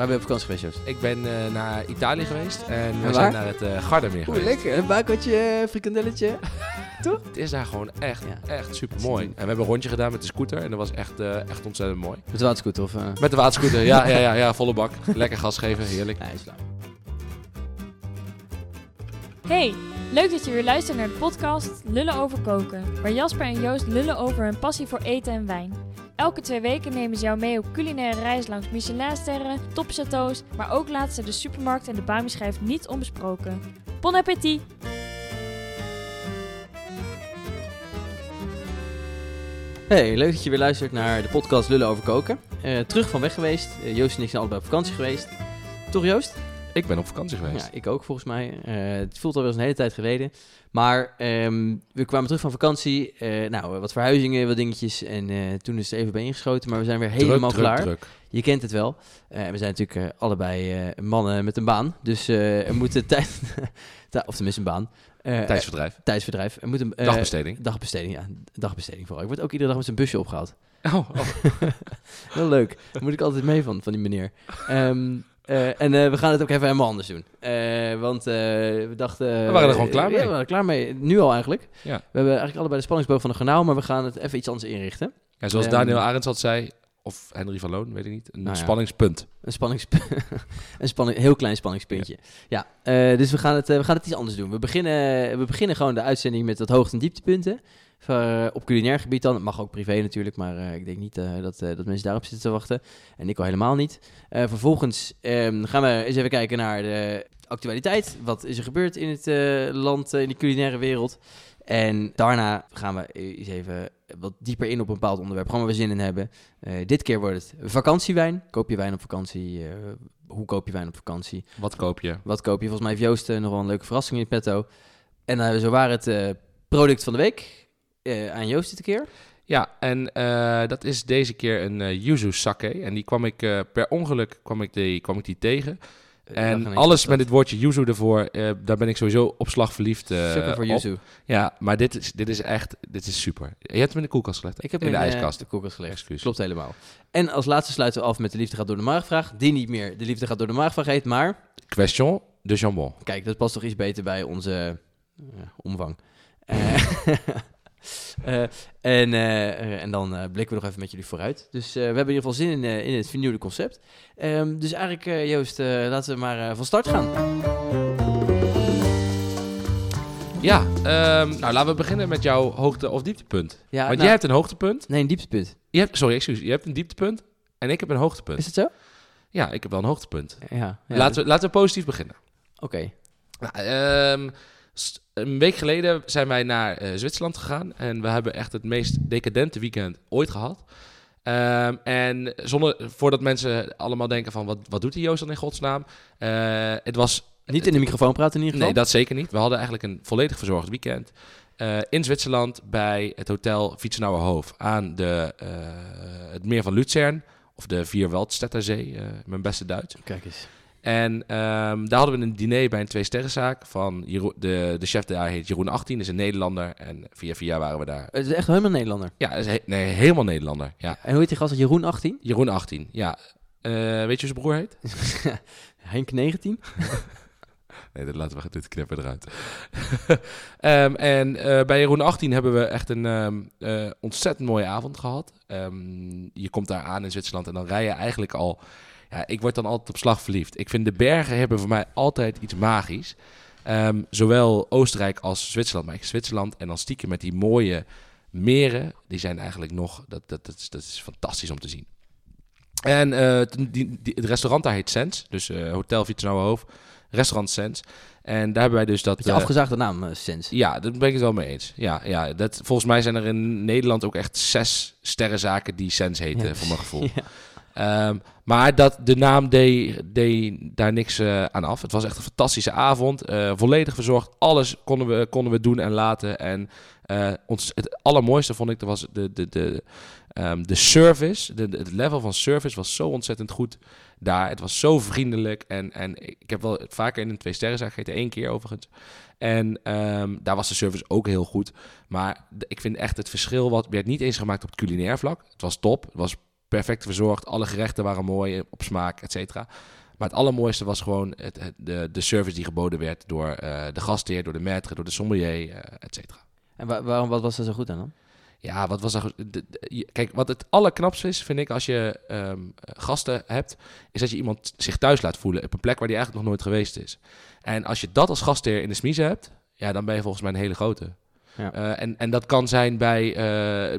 Waar ben je op vakantie geweest, Joost? Ik ben eh, naar Italië geweest en we zijn naar het eh Gardameer Oeh, geweest. lekker. Een bakeltje, frikandelletje. Het is daar gewoon echt, Ja. echt super mooi. En we hebben een rondje gedaan met de scooter en dat was echt, eh, echt ontzettend mooi. Met de waterscooter of... eh? Met de waterscooter, ja, ja, ja, ja, volle bak. Lekker gas geven, heerlijk. Is klaar. Hey, leuk dat je weer luistert naar de podcast Lullen over koken, waar Jasper en Joost lullen over hun passie voor eten en wijn. Elke twee weken nemen ze jou mee op culinaire reis langs Michelinsterren, topchateaus, maar ook laten ze de supermarkt en de Bami-schijf niet onbesproken. Bon appétit! Hey, leuk dat je weer luistert naar de podcast Lullen over koken. Eh, terug van weg geweest. Eh, Joost en ik zijn allebei op vakantie geweest. Toch Joost? Ik ben op vakantie geweest. Ja, ik ook volgens mij. Eh, het voelt alweer als een hele tijd geleden. Maar ehm, we kwamen terug van vakantie. Eh, nou, wat verhuizingen, wat dingetjes. En eh, toen is het even bij ingeschoten. Maar we zijn weer Druk, helemaal druk, klaar. druk. Je kent het wel. Eh, we zijn natuurlijk allebei mannen met een baan. Dus er moet tijd... of tenminste een baan. Tijdsverdrijf. tijdsverdrijf. Er moet een... Dagbesteding. Dagbesteding, ja. Dagbesteding vooral. Ik word ook iedere dag met zijn busje opgehaald. Oh, oh. Heel leuk. Daar moet ik altijd mee van, van die meneer. Ehm, eh, en eh, we gaan het ook even helemaal anders doen. Eh, want we dachten... We waren er gewoon klaar mee. Ja, we waren er klaar mee. Nu al eigenlijk. Ja. We hebben eigenlijk allebei de spanningsboog van de garnaal, maar we gaan het even iets anders inrichten. Ja, zoals Ehm, Daniel Arends al zei, of Henry van Loon, weet ik niet. Een Nou ja. spanningspunt. Een spannings... een spanning, heel klein spanningspuntje. Ja, dus we gaan, het, we gaan het iets anders doen. We beginnen, we beginnen gewoon de uitzending met wat hoogte- en dieptepunten. Eh, op culinair gebied dan. Het mag ook privé natuurlijk, maar eh, ik denk niet eh, dat, dat mensen daarop zitten te wachten. En ik al helemaal niet. Vervolgens ehm, gaan we eens even kijken naar de actualiteit. Wat is er gebeurd in het land, in de culinaire wereld? En daarna gaan we eens even wat dieper in op een bepaald onderwerp. Gewoon waar we zin in hebben. Dit keer wordt het vakantiewijn. Koop je wijn op vakantie? Hoe koop je wijn op vakantie? Wat koop je? Wat koop je? Volgens mij heeft Joost nog wel een leuke verrassing in petto. En eh, zo waren het product van de week. Eh, aan Joost dit keer. Ja, en eh, dat is deze keer een eh yuzu sake. En die kwam ik per ongeluk kwam ik die, kwam ik die tegen. En alles met dit woordje yuzu ervoor, daar ben ik sowieso op slag verliefd Sukker voor op. Yuzu. Ja, maar dit is, dit is echt, dit is super. Je hebt hem in de koelkast gelegd? Ik heb in de hem, ijskast. de koelkast gelegd. Excuus. Klopt helemaal. En als laatste sluiten we af met de liefde gaat door de maagvraag. Die niet meer de liefde gaat door de maagvraag heet, maar... Question de jambon. Kijk, dat past toch iets beter bij onze eh, omvang. Eh, en, eh, eh, en dan blikken we nog even met jullie vooruit. Dus we hebben in ieder geval zin in, in het vernieuwde concept. Ehm, dus eigenlijk, Joost, laten we maar van start gaan. Ja, ehm, nou laten we beginnen met jouw hoogte- of dieptepunt. Ja, Want nou, jij hebt een hoogtepunt. Nee, een dieptepunt. Je hebt, sorry, excuus. Je hebt een dieptepunt en ik heb een hoogtepunt. Is het zo? Ja, ik heb wel een hoogtepunt. Ja. ja laten, we, laten we positief beginnen. Oké. Nou, ehm, een week geleden zijn wij naar eh, Zwitserland gegaan. En we hebben echt het meest decadente weekend ooit gehad. Ehm, en zonder, voordat mensen allemaal denken van, wat, wat doet die Joost dan in godsnaam? Eh, het was... Niet in de microfoon praten in ieder geval. Nee, dat zeker niet. We hadden eigenlijk een volledig verzorgd weekend. eh, in Zwitserland bij het hotel Fietsenauer Hoofd aan de, het meer van Luzern. Of de Vierwaldstätterzee, mijn beste Duits. Kijk eens. En ehm, daar hadden we een diner bij een twee-sterrenzaak van Jeroen, de, de chef daar heet Jeroen 18, is een Nederlander. En via via waren we daar. Het is echt helemaal Nederlander. Ja, is he- nee, helemaal Nederlander. Ja, En hoe heet die gast? Jeroen 18? Jeroen 18. Ja. Eh, weet je hoe zijn broer heet? Henk 19? Nee, dat laten we dit knippen eruit. Ehm, en eh, bij Jeroen 18 hebben we echt een ehm, eh, ontzettend mooie avond gehad. Je komt daar aan in Zwitserland en dan rij je eigenlijk al... Ja, ik word dan altijd op slag verliefd. Ik vind de bergen hebben voor mij altijd iets magisch. Ehm, zowel Oostenrijk als Zwitserland. Maar Zwitserland en dan stiekem met die mooie meren. Die zijn eigenlijk nog... Dat, dat, dat, is, dat is fantastisch om te zien. En eh, toen- die, die, het restaurant daar heet Sens. Dus eh, Hotel Fietsenauer Hoofd. Restaurant Sens. En daar hebben wij dus dat... Beetje eh, afgezaagde naam, eh, Sens. ja, daar ben ik het wel mee eens. Ja, ja dat, volgens mij zijn er in Nederland ook echt zes sterrenzaken die Sens heten, Ja. voor mijn gevoel. Ja. Ehm, maar dat, de naam deed, daar niks eh, aan af. Het was echt een fantastische avond. eh, volledig verzorgd. Alles konden we, konden we doen en laten. En eh, ons, het allermooiste vond ik, dat was de, de, de, ehm, de service. De, het level van service was zo ontzettend goed daar. Het was zo vriendelijk. En, en ik heb wel vaker in een twee sterren gegeten. één keer overigens. En ehm, daar was de service ook heel goed. Maar ik vind echt het verschil wat werd niet eens gemaakt op het culinair vlak. Het was top. Het was perfect verzorgd. Alle gerechten waren mooi op smaak, et cetera. Maar het allermooiste was gewoon het, het- de, de service die geboden werd door eh, de gastheer, door de maître, door de sommelier, eh et cetera. En wa- waarom, wat was er zo goed aan dan? Ja, wat was er? de- de- Kijk, wat het allerknapste is, vind ik, als je ehm, gasten hebt, is dat je iemand zich thuis laat voelen op een plek waar die eigenlijk nog nooit geweest is. En als je dat als gastheer in de smiezen hebt, ja, dan ben je volgens mij een hele grote. Ja. Eh, en, en dat kan zijn bij,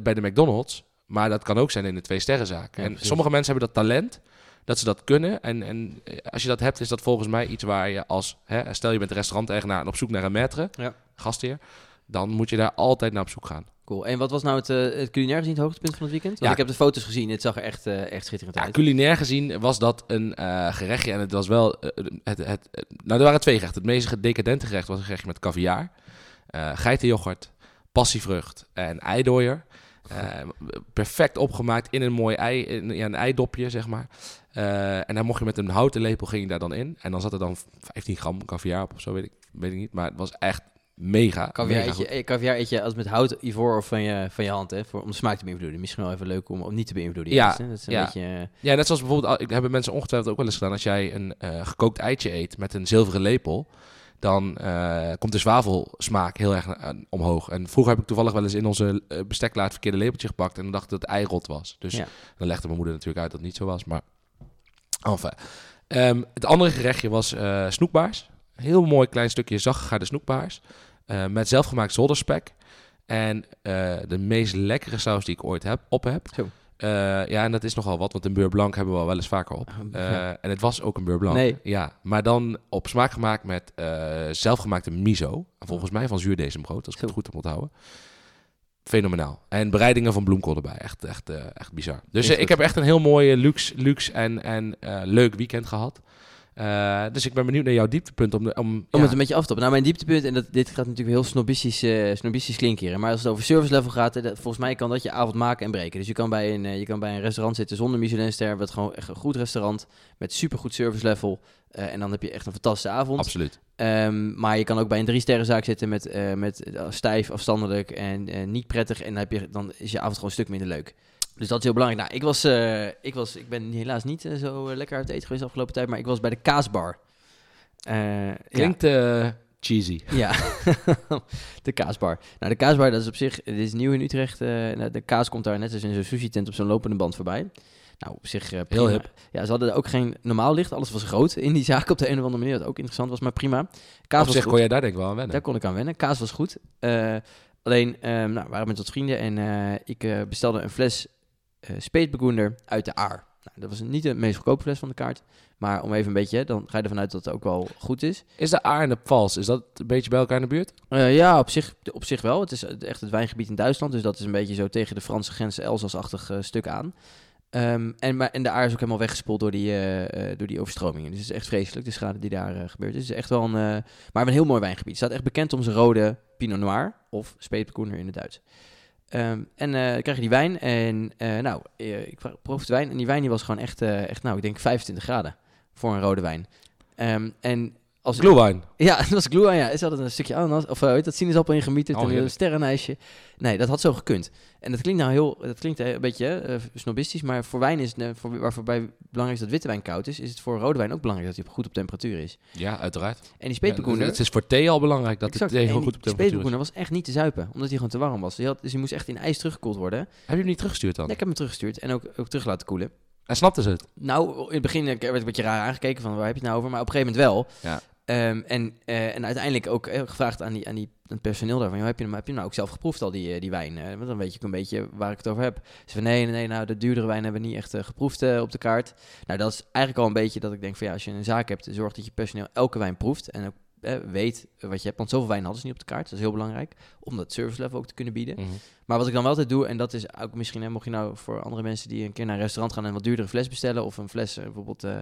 bij de McDonald's, maar dat kan ook zijn in de twee sterrenzaak. Ja, en precies. sommige mensen hebben dat talent, dat ze dat kunnen. En, en als je dat hebt, is dat volgens mij iets waar je als, hè, stel je bent restauranteigenaar en op zoek naar een maître, Ja. gastheer, dan moet je daar altijd naar op zoek gaan. Cool. En wat was nou het, eh, het culinair gezien het hoogtepunt van het weekend? Want Ja. ik heb de foto's gezien. Het zag er echt, eh, echt schitterend Ja, uit. culinair gezien was dat een eh, gerechtje. En het was wel. het, het, nou, er waren twee gerechten. Het meest decadente gerecht was een gerechtje met caviar, geitenyoghurt, passievrucht en eidooier. Eh, perfect opgemaakt in een mooi ei, in, ja, een eidopje, zeg maar. Eh, en dan mocht je met een houten lepel ging je daar dan in. En dan zat er dan 15 gram caviar op of zo, weet ik, weet ik niet. Maar het was echt mega, Caviar mega eet, je, eh, caviar eet je als met hout, ivoor of van je, van je hand, hè? Voor, om de smaak te beïnvloeden. Misschien wel even leuk om, om niet te beïnvloeden. Ja? Dat is een ja. beetje... Ja, net zoals bijvoorbeeld, hebben mensen ongetwijfeld ook wel eens gedaan. Als jij een gekookt eitje eet met een zilveren lepel, dan eh, komt de zwavelsmaak heel erg eh, omhoog. En vroeger heb ik toevallig wel eens in onze eh, besteklaar het verkeerde lepeltje gepakt en dan dacht dat het ei rot was. Dus Ja. dan legde mijn moeder natuurlijk uit dat het niet zo was. Maar enfin. Ehm, het andere gerechtje was eh, snoekbaars. Heel mooi klein stukje zachtgegaarde snoekbaars. met zelfgemaakt zolderspek. En de meest lekkere saus die ik ooit heb, op heb. Zo. Eh, ja, en dat is nogal wat, want een beurre blanc hebben we al wel eens vaker op. Eh, Ja. En het was ook een beurre blanc. Nee. Ja, maar dan op smaak gemaakt met eh, zelfgemaakte miso. Volgens mij van zuurdesembrood, als ik Zo. het goed heb onthouden. Fenomenaal. En bereidingen van bloemkool erbij. Echt, echt, eh, echt bizar. Dus eh, ik heb echt een heel mooi eh, luxe, luxe en, en eh, leuk weekend gehad. Eh, dus ik ben benieuwd naar jouw dieptepunt. Om, de, om, Om ja, het een beetje af te toppen. Nou, mijn dieptepunt, en dat, dit gaat natuurlijk heel snobistisch, eh snobistisch klinken hier. Maar als het over service level gaat, eh, dat, volgens mij kan dat je avond maken en breken. Dus je kan bij een, je kan bij een restaurant zitten zonder Michelinster, wat gewoon echt een goed restaurant met supergoed service level. Eh, en dan heb je echt een fantastische avond. Absoluut. Ehm, maar je kan ook bij een drie sterrenzaak zitten met, eh, met stijf, afstandelijk en eh, niet prettig. En dan, heb je, dan is je avond gewoon een stuk minder leuk. Dus dat is heel belangrijk. Nou, ik, was, eh, ik, was, ik ben helaas niet eh, zo eh, lekker uit eten geweest de afgelopen tijd, maar ik was bij de kaasbar. Ja. Klinkt cheesy. Ja, de kaasbar. Nou, de kaasbar, dat is op zich, dit is nieuw in Utrecht. en de kaas komt daar net als in zo'n sushi-tent op zo'n lopende band voorbij. Nou, op zich prima. hip. Ja, ze hadden ook geen normaal licht. Alles was groot in die zaak op de een of andere manier. Wat ook interessant was, maar prima. Kaas Op was zich goed. kon jij daar denk ik wel aan wennen. Daar kon ik aan wennen. Kaas was goed. Alleen, ehm, nou, we waren met wat vrienden en ik bestelde een fles eh Speetbegoender uit de Aar. Nou, dat was niet de meest goedkope fles van de kaart. Maar om even een beetje, dan ga je ervan uit dat het ook wel goed is. Is de Aar en de Pfalz, is dat een beetje bij elkaar in de buurt? Eh, ja, op zich, op zich wel. Het is echt het wijngebied in Duitsland. Dus dat is een beetje zo tegen de Franse grens Elzas-achtig eh, stuk aan. Ehm, en, maar, en de aar is ook helemaal weggespoeld door die, eh, eh, door die overstromingen. Dus het is echt vreselijk, de schade die daar eh, gebeurt. Dus het is echt wel een, eh, maar een heel mooi wijngebied. Het staat echt bekend om zijn rode Pinot Noir of Speetbekoener in het Duits. Ehm, en eh, dan krijg je die wijn en eh, nou, eh, ik proef de wijn en die wijn die was gewoon echt, echt, nou, ik denk 25 graden voor een rode wijn. Ehm, en als Glühwein. ja, dat was glue Ja, ze hadden een stukje ananas, of uh, dat sinaasappel in gemieterd Oh, en een sterrenijsje. Nee, dat had zo gekund. En dat klinkt nou heel, dat klinkt eh, een beetje eh, snobistisch, maar voor wijn is, het, eh, voor, waarvoor bij belangrijk is dat witte wijn koud is, is het voor rode wijn ook belangrijk dat hij goed op temperatuur is. Ja, uiteraard. En die Ja, speetbekoener... het is voor thee al belangrijk dat exact, het thee die goed op temperatuur is. speetbekoener was echt niet te zuipen, omdat hij gewoon te warm was. Die had, dus die moest echt in ijs teruggekoeld worden. Heb je hem niet teruggestuurd dan? Ja, ik heb hem teruggestuurd en ook, ook terug laten koelen. En snapte ze het? Nou, in het begin eh, werd ik een beetje raar aangekeken van waar heb je het nou over, maar op een gegeven moment wel. Ja. Ehm, en, eh, en uiteindelijk ook eh, gevraagd aan, die, aan, die, het personeel daarvan, heb, je heb je nou ook zelf geproefd al, die, eh, die wijn? Want dan weet je ook een beetje waar ik het over heb. Ze van nee, nee, nou de duurdere wijn hebben we niet echt geproefd op de kaart. Nou, dat is eigenlijk al een beetje dat ik denk van ja, als je een zaak hebt, zorg dat je personeel elke wijn proeft en eh, weet wat je hebt. Want zoveel wijn hadden ze niet op de kaart, dat is heel belangrijk, om dat service level ook te kunnen bieden. Mhm. Maar wat ik dan wel altijd doe, en dat is ook misschien, hè, mocht je nou voor andere mensen die een keer naar een restaurant gaan en een wat duurdere fles bestellen, of een fles eh, bijvoorbeeld eh,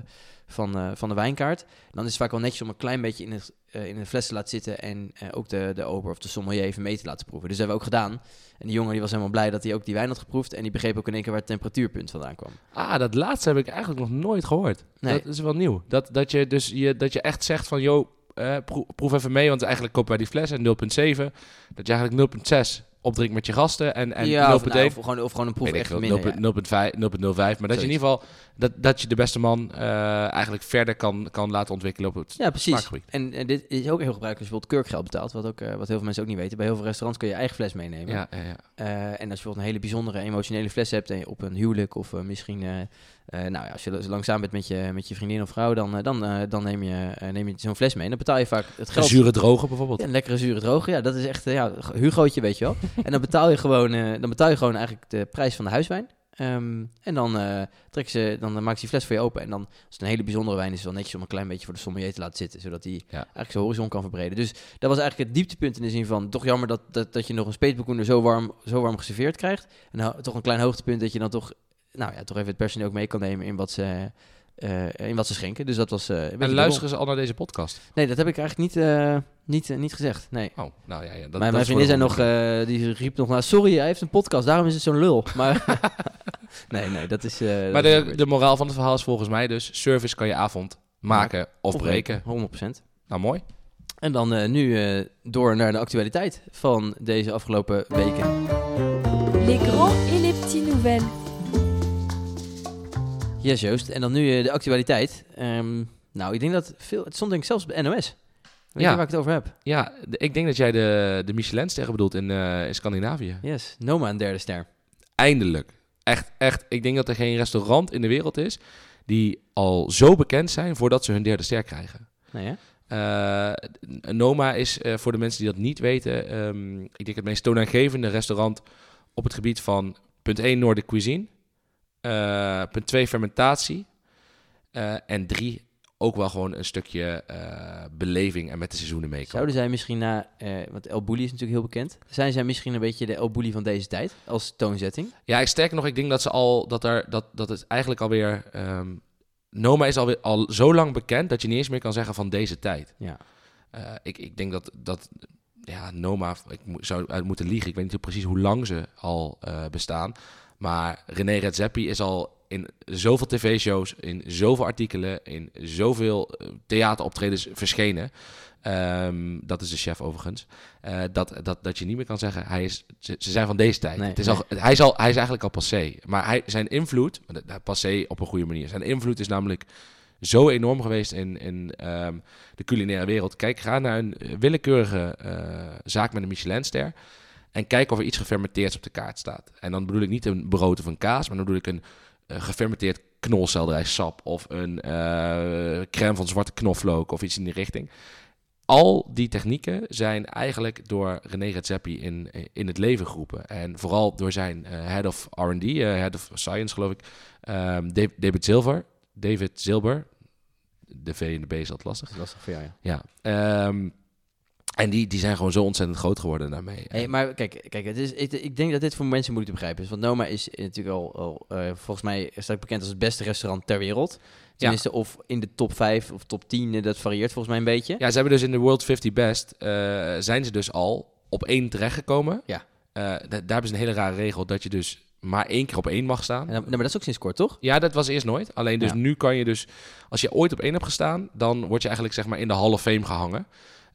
van, eh, van de wijnkaart, dan is het vaak wel netjes om een klein beetje in, het, in de fles te laten zitten en ook de, de ober of de sommelier even mee te laten proeven. Dus dat hebben we ook gedaan. En die jongen die was helemaal blij dat hij ook die wijn had geproefd en die begreep ook in één keer waar het temperatuurpunt vandaan kwam. Ah, dat laatste heb ik eigenlijk nog nooit gehoord. Nee. Dat is wel nieuw. Dat, dat, je dus je, dat je echt zegt van, joh, eh, proef, proef even mee, want eigenlijk kopen wij die fles en 0,7. Dat je eigenlijk 0,6 opdrinkt met je gasten en, en ja, of, 0.1. nou, of, gewoon, of gewoon een proef echt minder. ja. 0.5, 0.05. Maar dat je in ieder geval dat, dat je de beste man eh, eigenlijk verder kan, kan laten ontwikkelen op het Ja, precies. En, en dit is ook heel gebruikelijk als je bijvoorbeeld kurkgeld betaalt, wat, ook, eh, wat heel veel mensen ook niet weten. Bij heel veel restaurants kun je je eigen fles meenemen. Ja, ja, ja. Eh, en als je bijvoorbeeld een hele bijzondere emotionele fles hebt en je op een huwelijk of misschien, eh, nou ja, als je lang samen bent met je, met je vriendin of vrouw, dan, eh, dan, eh, dan neem je, neem je zo'n fles mee. En dan betaal je vaak het Een geld. zure droge bijvoorbeeld. Ja, een lekkere zure droge. Ja, dat is echt, ja, Hugootje, weet je wel. en dan betaal je gewoon, dan betaal je gewoon eigenlijk de prijs van de huiswijn. Ehm, en dan, trek ze, dan maakt ze die fles voor je open. En dan, als het een hele bijzondere wijn is, is het wel netjes om een klein beetje voor de sommelier te laten zitten. Zodat hij Ja. eigenlijk zijn horizon kan verbreden. Dus dat was eigenlijk het dieptepunt in de zin van, toch jammer dat, dat, dat je nog een speetbekoender zo warm, zo warm geserveerd krijgt. En nou, toch een klein hoogtepunt dat je dan toch, nou ja, toch even het personeel ook mee kan nemen in wat ze, eh, in wat ze schenken. Dus dat was eh, En luisteren ze al naar deze podcast? Nee, dat heb ik eigenlijk niet, eh, niet, eh, niet gezegd. Nee. Oh, nou ja, ja dat, mijn dat vriendin zei nog, eh, die riep nog naar, sorry, hij heeft een podcast, daarom is het zo'n lul. Maar nee, nee, dat is... eh, Maar is de, de moraal van het verhaal is volgens mij dus... service kan je avond maken of breken. 100%. Nou, mooi. En dan eh, nu eh, door naar de actualiteit van deze afgelopen weken. Les grands et les petits nouvelles. Yes, Joost. En dan nu eh, de actualiteit. Ehm, nou, ik denk dat veel... Het stond denk ik zelfs bij NOS. Weet Ja. je waar ik het over heb? Ja, de- ik denk dat jij de, de Michelin-sterren bedoelt in, eh, in Scandinavië. Yes, Noma een derde ster. Eindelijk. Echt, echt. Ik denk dat er geen restaurant in de wereld is... die al zo bekend zijn voordat ze hun derde ster krijgen. Nee, hè? Eh, Noma is voor de mensen die dat niet weten, ehm, ik denk het meest toonaangevende restaurant op het gebied van punt 1 Noordic cuisine, eh, punt 2 fermentatie eh, en 3 ook wel gewoon een stukje eh, beleving en met de seizoenen meekomen. Zouden zij misschien na... want El Bulli is natuurlijk heel bekend. Zijn zij misschien een beetje de El Bulli van deze tijd? Als toonzetting? Ja, ik sterker nog, ik denk dat ze al dat er dat, dat het eigenlijk alweer ehm Noma is alweer al zo lang bekend dat je niet eens meer kan zeggen van deze tijd. Ja. Ik, ik denk dat, dat ja, Noma, ik zou uit moeten liegen, ik weet niet precies hoe lang ze al bestaan. Maar René Redzepi is al in zoveel tv-shows, in zoveel artikelen, in zoveel eh, theateroptredens verschenen. Ehm, dat is de chef overigens. Eh, dat, dat, dat je niet meer kan zeggen, hij is, ze, ze zijn van deze tijd. Nee, het is nee. al, hij, is al, hij is eigenlijk al passé. Maar hij, zijn invloed, passé op een goede manier, zijn invloed is namelijk zo enorm geweest in, in ehm, de culinaire wereld. Kijk, ga naar een eh, willekeurige zaak met een Michelinster en kijk of er iets gefermenteerds op de kaart staat. En dan bedoel ik niet een brood of een kaas, maar dan bedoel ik een eh, gefermenteerd knolselderijsap of een eh, crème van zwarte knoflook of iets in die richting. Al die technieken zijn eigenlijk door René Redzepi in, in het leven geroepen. En vooral door zijn eh, head of R&D, head of science geloof ik, ehm, Dav- David Silver. David Silber. De V en de B is altijd lastig. Lastig voor jou, ja. Ja. ehm, en die, die zijn gewoon zo ontzettend groot geworden daarmee. Hey, maar kijk, kijk het is, ik, ik denk dat dit voor mensen moeilijk te begrijpen is. Want Noma is natuurlijk al, al eh, volgens mij sta ik bekend als het beste restaurant ter wereld. Tenminste, of in de top 5 of top 10, eh, dat varieert volgens mij een beetje. Ja, ze hebben dus in de World 50 Best, eh, zijn ze dus al op één terechtgekomen. Ja. Da- daar hebben ze een hele rare regel dat je dus maar één keer op één mag staan. En dan- nou, maar dat is ook sinds kort, toch? Ja, dat was eerst nooit. Alleen dus Ja. nu kan je dus, als je ooit op één hebt gestaan, dan word je eigenlijk zeg maar in de Hall of Fame gehangen.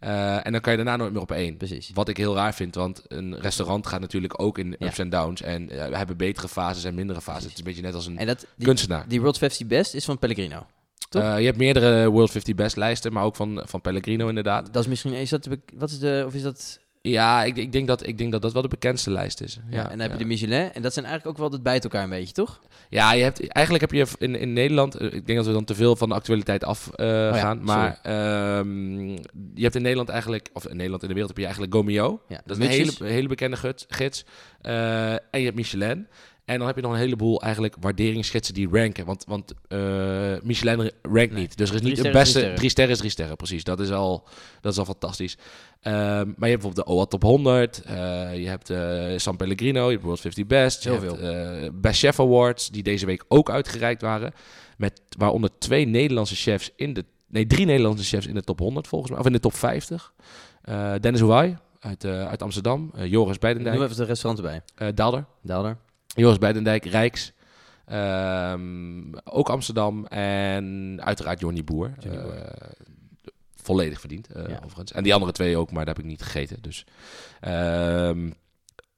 Eh, en dan kan je daarna nooit meer op één. Precies. Wat ik heel raar vind, want een restaurant gaat natuurlijk ook in ups en downs. En eh, we hebben betere fases en mindere fases. Het is een beetje net als een En dat, die, kunstenaar. die World 50 Best is van Pellegrino. Eh, je hebt meerdere World 50 Best lijsten, maar ook van, van Pellegrino inderdaad. Dat is misschien, is dat, wat is de, of is dat, Ja, ik, ik, denk dat, ik denk dat dat wel de bekendste lijst is. ja, en dan heb je de Michelin. En dat zijn eigenlijk ook wel, dat bijt elkaar een beetje, toch? Ja, je hebt, eigenlijk heb je in, in Nederland, eh, ik denk dat we dan te veel van de actualiteit af eh, Oh gaan, maar ehm, je hebt in Nederland eigenlijk, of in Nederland in de wereld heb je eigenlijk Gomio. Dat is een hele, hele bekende gids. gids. Eh, en je hebt Michelin. En dan heb je nog een heleboel eigenlijk waarderingsgidsen die ranken. Want, want eh, Michelin rankt Nee. niet. Dus er is niet de beste... drie sterren. Drie sterren is drie sterren, precies. Dat is al, dat is al fantastisch. Ehm, maar je hebt bijvoorbeeld de OA Top 100. eh, je hebt eh, San Pellegrino. Je hebt World 50 Best. Je Heel hebt veel. eh, Best Chef Awards. Die deze week ook uitgereikt waren. Met waaronder twee Nederlandse chefs in de... Nee, drie Nederlandse chefs in de top 100 volgens mij. Of in de top 50. Eh, Dennis Ouai uit, uit Amsterdam. Joris Noem Beidendijk. even het restaurant erbij. Daalder. Daalder. Joris Beidendijk, Rijks. Ehm, ook Amsterdam. En uiteraard Johnny Boer. Johnny Boer. Eh, volledig verdiend, Ja. overigens. En die andere twee ook, maar daar heb ik niet gegeten. Dus. ehm,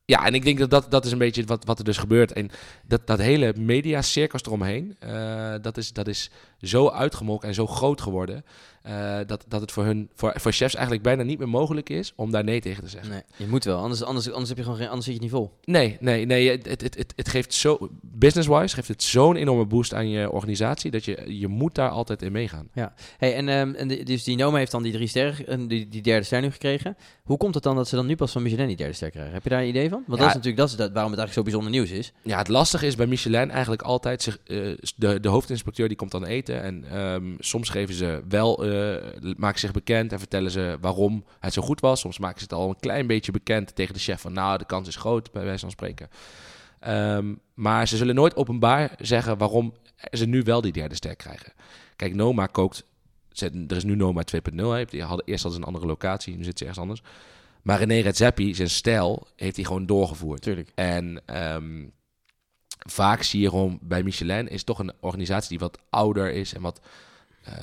ja, en ik denk dat dat, dat is een beetje wat, wat er dus gebeurt. En dat, dat hele mediacircus eromheen, uh, dat, is, dat is zo uitgemolken en zo groot geworden. Uh, dat, dat het voor, hun, voor, voor chefs eigenlijk bijna niet meer mogelijk is om daar nee tegen te zeggen. Nee, je moet wel, anders, anders, anders, heb je gewoon geen, anders zit je niet vol. Nee, nee, nee. Het, het, het, het geeft zo, business-wise, geeft het zo'n enorme boost aan je organisatie dat je, je moet daar altijd in meegaan. Ja, hey, en, um, en dus die Noma heeft dan die drie sterren, die, die derde ster nu gekregen. Hoe komt het dan dat ze dan nu pas van Michelin die derde ster krijgen? Heb je daar een idee van? Want dat is natuurlijk dat is dat, waarom het eigenlijk zo bijzonder nieuws is. Ja, het lastige is bij Michelin eigenlijk altijd zich, uh, de, de hoofdinspecteur die komt dan eten en um, soms geven ze wel, uh, maken zich bekend en vertellen ze waarom het zo goed was. Soms maken ze het al een klein beetje bekend tegen de chef van nou, de kans is groot, bij wijze van spreken. Um, maar ze zullen nooit openbaar zeggen waarom ze nu wel die derde ster krijgen. Kijk, Noma kookt, er is nu Noma 2.0, die hadden eerst al een andere locatie, nu zit ze ergens anders. Maar René Redzepi, zijn stijl, heeft hij gewoon doorgevoerd. Tuurlijk. En um, vaak zie je gewoon bij Michelin is toch een organisatie die wat ouder is en wat uh,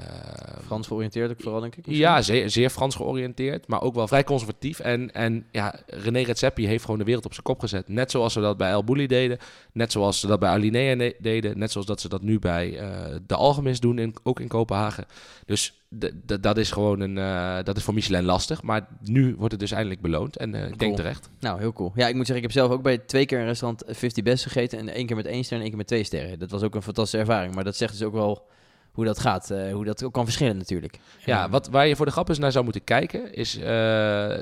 Frans georiënteerd ook vooral, denk ik? Ja, zeer, zeer, Frans georiënteerd, maar ook wel vrij conservatief. En, en ja, René Redzepi heeft gewoon de wereld op zijn kop gezet. Net zoals ze dat bij El Bulli deden, net zoals ze dat bij Alinea deden, net zoals dat ze dat nu bij uh, de Algemis doen, in, ook in Kopenhagen. Dus dat is gewoon een, uh, dat is voor Michelin lastig, maar nu wordt het dus eindelijk beloond en ik denk terecht. Nou, heel cool. Ja, ik moet zeggen, ik heb zelf ook bij twee keer een restaurant 50 Best gegeten en één keer met één ster en één keer met twee sterren. Dat was ook een fantastische ervaring, maar dat zegt dus ook wel hoe dat gaat. Uh, hoe dat ook kan verschillen natuurlijk. Ja, wat, waar je voor de grap eens naar zou moeten kijken, is uh,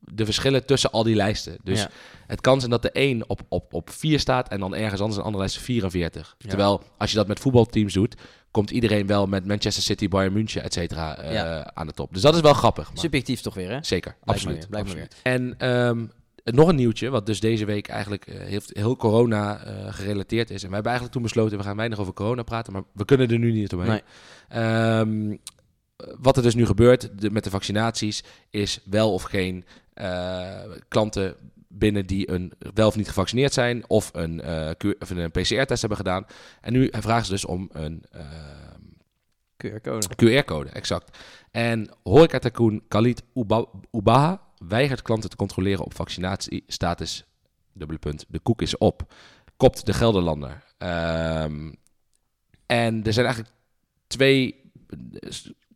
de verschillen tussen al die lijsten. Dus ja. het kan zijn dat de een op, op, op 4 staat en dan ergens anders een andere lijst 44. Ja. Terwijl als je dat met voetbalteams doet, komt iedereen wel met Manchester City, Bayern München, et cetera, uh, ja. aan de top. Dus dat is wel grappig. Maar... Subjectief toch weer, hè? Zeker, Blijf absoluut. Blijf absoluut. En um, nog een nieuwtje, wat dus deze week eigenlijk uh, heeft heel corona uh, gerelateerd is. En we hebben eigenlijk toen besloten, we gaan weinig over corona praten, maar we kunnen er nu niet omheen. Nee. Um, wat er dus nu gebeurt de, met de vaccinaties, is wel of geen uh, klanten binnen die een wel of niet gevaccineerd zijn, of een, of een PCR-test hebben gedaan. En nu vragen ze dus om een QR-code. QR-code, exact. En horeca-tycoon Khalid Ubaha weigert klanten te controleren op vaccinatiestatus. Dubbele punt. De koek is op. Kopt de Gelderlander. Um, en er zijn eigenlijk twee,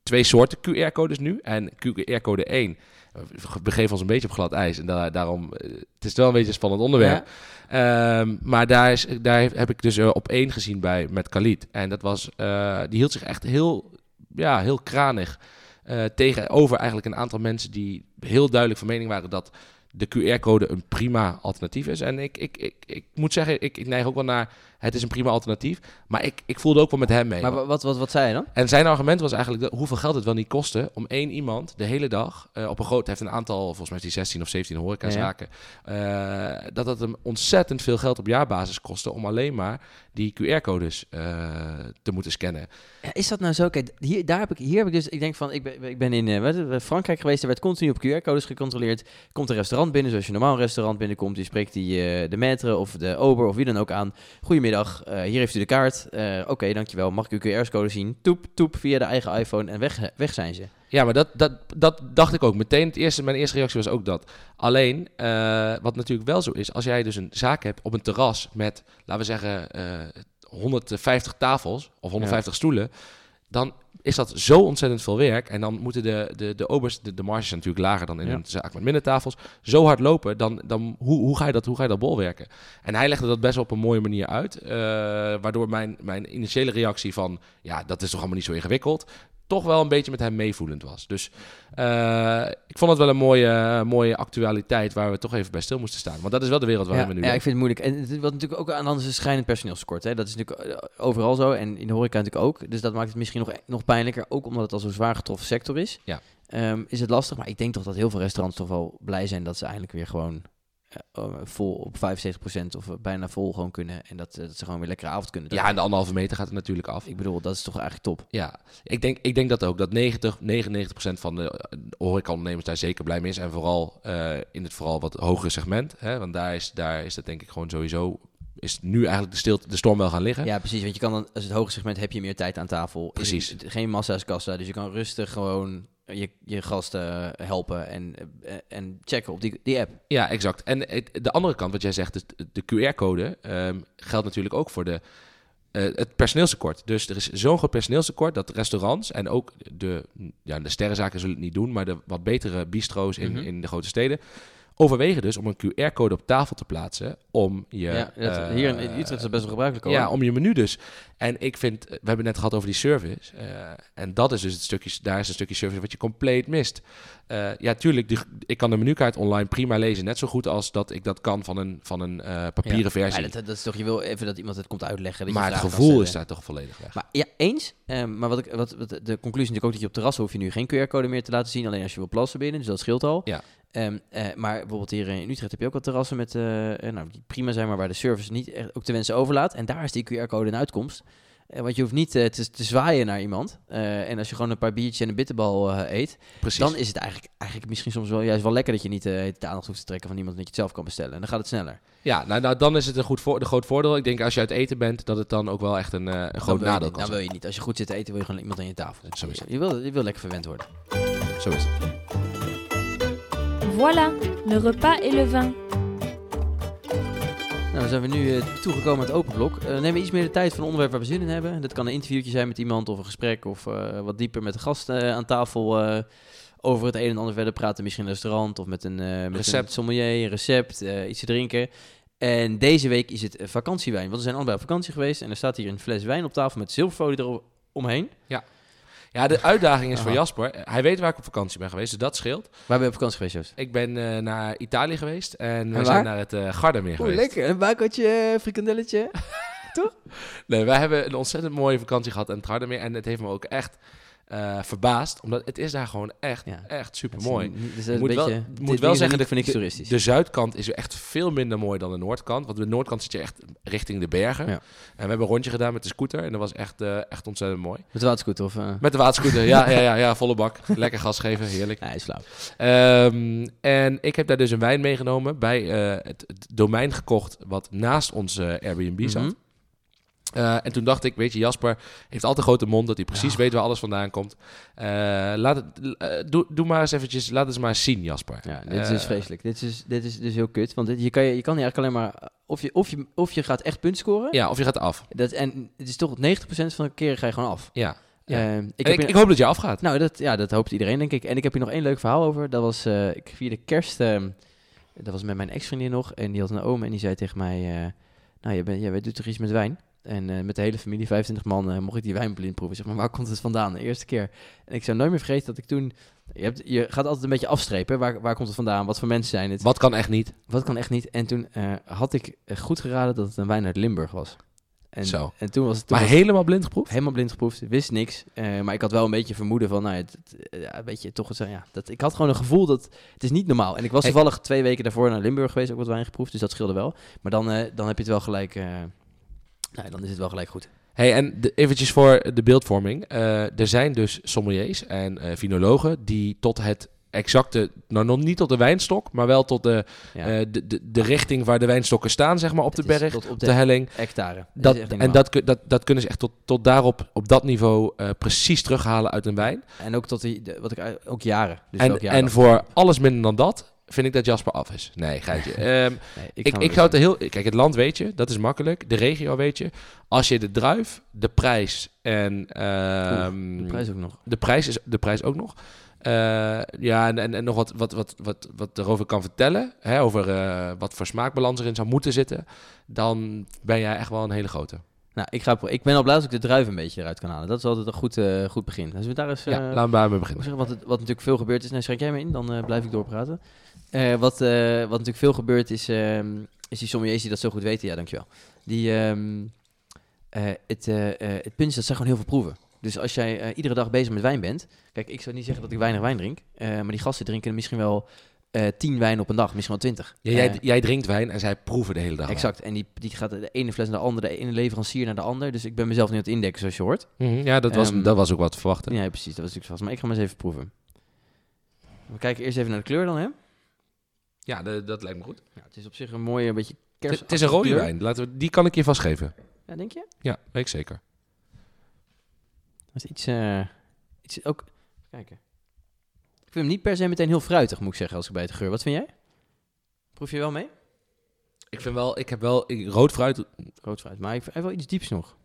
twee soorten QR-codes nu. En QR-code 1 we begeven ons een beetje op glad ijs. En daar, daarom, het is wel een beetje een spannend onderwerp. Ja. Um, maar daar, is, daar heb ik dus uh, op één gezien bij met Khalid. En dat was, uh, die hield zich echt heel, ja, heel kranig uh, tegenover eigenlijk een aantal mensen die heel duidelijk van mening waren dat de QR-code een prima alternatief is. En ik, ik, ik, ik moet zeggen, ik, ik neig ook wel naar het is een prima alternatief. Maar ik, ik voelde ook wel met hem mee. Maar wat, wat, wat zei je dan? En zijn argument was eigenlijk de, hoeveel geld het wel niet kostte om één iemand de hele dag uh, op een groot... heeft een aantal, volgens mij die 16 of 17 horecazaken... Ja. Uh, dat het hem ontzettend veel geld op jaarbasis kostte... om alleen maar die QR-codes uh, te moeten scannen. Ja, is dat nou zo? Kijk, hier, daar heb ik, hier heb ik dus... Ik denk van, ik ben, ik ben in Frankrijk geweest... er werd continu op QR-codes gecontroleerd. Komt een restaurant binnen, zoals je normaal een restaurant binnenkomt... die spreekt die, de maître of de ober of wie dan ook aan... Goedemiddag Goedemiddag, uh, hier heeft u de kaart. Uh, Oké, okay, dankjewel. Mag ik uw QR-code zien? Toep, toep, via de eigen iPhone en weg, weg zijn ze. Ja, maar dat, dat, dat dacht ik ook. Meteen, het eerste, mijn eerste reactie was ook dat. Alleen, uh, wat natuurlijk wel zo is, als jij dus een zaak hebt op een terras met, laten we zeggen, 150 tafels of 150 ja. stoelen, dan is dat zo ontzettend veel werk. En dan moeten de, de, de obers, de, de marges natuurlijk lager dan in ja. een zaak met minder tafels, zo hard lopen. Dan, dan hoe, hoe, ga je dat, hoe ga je dat bolwerken? En hij legde dat best wel op een mooie manier uit. Uh, waardoor mijn, mijn initiële reactie van, ja, dat is toch allemaal niet zo ingewikkeld toch wel een beetje met hem meevoelend was. Dus uh, ik vond het wel een mooie, mooie actualiteit waar we toch even bij stil moesten staan. Want dat is wel de wereld waar ja, we nu Ja, ik vind het moeilijk. En wat natuurlijk ook aan de hand is, schijnend personeelskort. Hè? Dat is natuurlijk overal zo en in de horeca natuurlijk ook. Dus dat maakt het misschien nog, nog pijnlijker, ook omdat het al zo'n zwaar getroffen sector is. Ja. Um, is het lastig, maar ik denk toch dat heel veel restaurants toch wel blij zijn dat ze eindelijk weer gewoon vol op 75% of bijna vol gewoon kunnen. En dat, dat ze gewoon weer lekkere avond kunnen. Ja, en de anderhalve meter gaat er natuurlijk af. Ik bedoel, dat is toch eigenlijk top. Ja, ik denk, ik denk dat ook. Dat 90, 99% van de horecaondernemers daar zeker blij mee is. En vooral uh, in het vooral wat hogere segment. Hè? Want daar is, daar is dat denk ik gewoon sowieso is nu eigenlijk de, stilte, de storm wel gaan liggen. Ja, precies. Want je kan dan, als het hoge segment heb je meer tijd aan tafel. Precies. Is, geen massa's kassa, dus je kan rustig gewoon je, je gasten helpen en, eh, en checken op die, die app. Ja, exact. En de andere kant, wat jij zegt, de- de QR-code ehm, geldt natuurlijk ook voor de, eh, het personeelstekort. Dus er is zo'n groot personeelstekort dat restaurants en ook de, ja, de sterrenzaken zullen het niet doen, maar de wat betere bistro's in, Mhm. in de grote steden overwegen dus om een QR-code op tafel te plaatsen om je... Ja, dat- eh, hier in Utrecht is dat best wel gebruikelijk hoor. Ja, om je menu dus. En ik vind, we hebben het net gehad over die service. eh, en dat is dus het stukje, daar is een stukje service wat je compleet mist. Eh, ja, tuurlijk, die- ik kan de menukaart online prima lezen. Net zo goed als dat ik dat kan van een, van een papieren Ja. versie. Ja, dat, dat is toch, je wil even dat iemand het komt uitleggen. Dat je maar het gevoel is daar toch volledig weg. Maar ja, eens. Ehm, maar wat ik, wat, wat, de conclusie is natuurlijk ook dat je op terrassen hoef je nu geen QR-code meer te laten zien. Alleen als je wil plassen binnen, dus dat scheelt al. Ja. Ehm, eh, maar bijvoorbeeld hier in Utrecht heb je ook wat terrassen met, eh, eh, nou, die prima zijn, maar waar de service niet echt ook de wensen overlaat. En daar is die QR-code een uitkomst. Want je hoeft niet te, te zwaaien naar iemand. En als je gewoon een paar biertjes en een bitterbal eet, Precies. dan is het eigenlijk, eigenlijk misschien soms wel juist wel lekker dat je niet de aandacht hoeft te trekken van iemand en dat je het zelf kan bestellen. En dan gaat het sneller. Ja, nou, nou, dan is het een goed voor, groot voordeel. Ik denk als je uit eten bent, dat het dan ook wel echt een, een groot nadeel niet- kan Dan wil zijn. je niet. Als je goed zit te eten, wil je gewoon iemand aan je tafel. Zo is het. Je wil, je wil lekker verwend worden. Zo is het. Voilà, le repas et le vin. Nou, dan zijn we nu eh, toegekomen aan het open blok. Eh nemen we iets meer de tijd voor een onderwerp waar we zin in hebben. Dat kan een interviewtje zijn met iemand of een gesprek of eh, wat dieper met de gast eh, aan tafel eh, over het een en ander verder praten. Misschien in een restaurant of met een, eh met Recept. een sommelier, een recept, eh, iets te drinken. En deze week is het eh, vakantiewijn. Want we zijn allebei op vakantie geweest en er staat hier een fles wijn op tafel met zilverfolie eromheen. Ja, de uitdaging is voor. Jasper. Hij weet waar ik op vakantie ben geweest, dus dat scheelt. Waar ben je op vakantie geweest, Joost? Ik ben eh, naar Italië geweest en we zijn naar het eh Gardameer geweest. lekker. Een bakertje, frikandelletje. Nee, wij hebben een ontzettend mooie vakantie gehad in het Gardameer. En het heeft me ook echt eh, verbaasd. Omdat het is daar gewoon echt, Ja. echt super mooi. een moet wel- beetje- moet wel zeggen, niet voor niks de- toeristisch. De zuidkant is echt veel minder mooi dan de noordkant. Want de noordkant zit je echt richting de bergen. Ja. En we hebben een rondje gedaan met de scooter. En dat was echt, eh, echt ontzettend mooi. Met de waterscooter of... eh Met de waterscooter, ja, ja, ja, ja, volle bak. Lekker gas geven, heerlijk. Nee, is flauw. Ehm, en ik heb daar dus een wijn meegenomen bij het, het domein gekocht wat naast onze Airbnb zat. Mhm. Eh, en toen dacht ik, weet je, Jasper heeft altijd een grote mond dat hij precies Ja. weet waar alles vandaan komt. Eh, laat het, eh, doe, doe maar eens eventjes, laat het eens maar eens zien, Jasper. Ja, dit is vreselijk. Dit is, dit is dus heel kut. Want dit, je, kan, je, je kan eigenlijk alleen maar... Of je, of, je, of je gaat echt punten scoren. Ja, of je gaat af. Dat, en het is toch 90% van de keren ga je gewoon af. Ja. Ja. Eh, ik, Ik, heb ik, hier- ik hoop dat je afgaat. nou, dat, ja, dat hoopt iedereen, denk ik. En ik heb hier nog één leuk verhaal over. Dat was, eh, ik vierde kerst... ehm, dat was met mijn ex-vriendin nog. En die had een oom en die zei tegen mij... nou, jij, bent, jij doet toch iets met wijn? En eh, met de hele familie, 25 man, eh, mocht ik die wijn blind proeven. Zeg maar, waar komt het vandaan? De eerste keer. En ik zou nooit meer vergeten dat ik toen... Je, hebt, je gaat altijd een beetje afstrepen. Waar, waar komt het vandaan? Wat voor mensen zijn het? Wat kan echt niet? Wat kan echt niet? En toen eh, had ik goed geraden dat het een wijn uit Limburg was. En, Zo. En toen was het toen Maar was helemaal blind geproefd? helemaal blind geproefd, wist niks. Maar ik had wel een beetje vermoeden van, nou, ja, het, het, ja, weet je, toch ja, dat, ik had gewoon een gevoel dat het is niet normaal. En ik was toevallig twee weken daarvoor naar Limburg geweest, ook wat wijn geproefd, dus dat scheelde wel. Maar dan, dan heb je het wel gelijk, nou, dan is het wel gelijk goed. Hey, en de, eventjes voor de beeldvorming. Eh, er zijn dus sommeliers en eh vinologen die tot het exacte, nou nog niet tot de wijnstok, maar wel tot de, Ja. eh, de, de, de richting waar de wijnstokken staan, zeg maar, op de Het berg, op de, de helling. hectare. Dat en dat, dat, dat kunnen ze echt tot, tot daarop, op dat niveau, precies terughalen uit een wijn. en ook tot die, de- wat ik, ook jaren. Dus en ook jaren. en voor alles minder dan dat, vind ik dat Jasper af is. Nee, geitje. Nee, ik, ik, zou het heel... Kijk, het land weet je, dat is makkelijk. De regio weet je. Als je de druif, de prijs en... ehm, de prijs ook nog. de prijs is de prijs ook nog. Eh, ja, en, en, en nog wat, wat, wat, wat, wat erover kan vertellen. Hè, over eh, wat voor smaakbalans erin zou moeten zitten. Dan ben jij echt wel een hele grote. Nou, ik, ga, ik ben al blij als ik de druif een beetje eruit kan halen. Dat is altijd een goed, eh, goed begin. Als we daar eens... ja, laten we Ik beginnen. zeggen, wat, het- wat natuurlijk veel gebeurd is, nou schrijf jij me in, dan blijf ik doorpraten. Eh, wat, eh, wat natuurlijk veel gebeurd is, ehm, is die sommeliers die dat zo goed weten, ja dankjewel. Die, ehm, eh, het, het punt is dat ze gewoon heel veel proeven. Dus als jij iedere dag bezig met wijn bent, kijk ik zou niet zeggen dat ik weinig wijn drink, maar die gasten drinken misschien wel tien wijn op een dag, misschien wel twintig. Ja, jij, jij drinkt wijn en zij proeven de hele dag. Exact, en die, die gaat de ene fles naar de andere, de ene leverancier naar de ander. Dus ik ben mezelf niet aan het indekken, zoals je hoort. Mhm, ja, dat was, Ehm, dat was ook wat te verwachten. Ja, precies, dat was natuurlijk vast. Maar ik ga maar eens even proeven. We kijken eerst even naar de kleur dan, hè? Ja, de- dat lijkt me goed. Ja, het is op zich een mooie, een beetje Het, kers. het is een rode wijn. Laten we, die kan ik je vastgeven. Ja, denk je? Ja, weet ik zeker. Dat is iets, eh iets ook... Kijken. Ik vind hem niet per se meteen heel fruitig, moet ik zeggen, als ik bij de geur. Wat vind jij? Proef je wel mee? Ik vind wel, ik heb wel ik- rood fruit. Rood fruit, maar heeft wel iets dieps nog.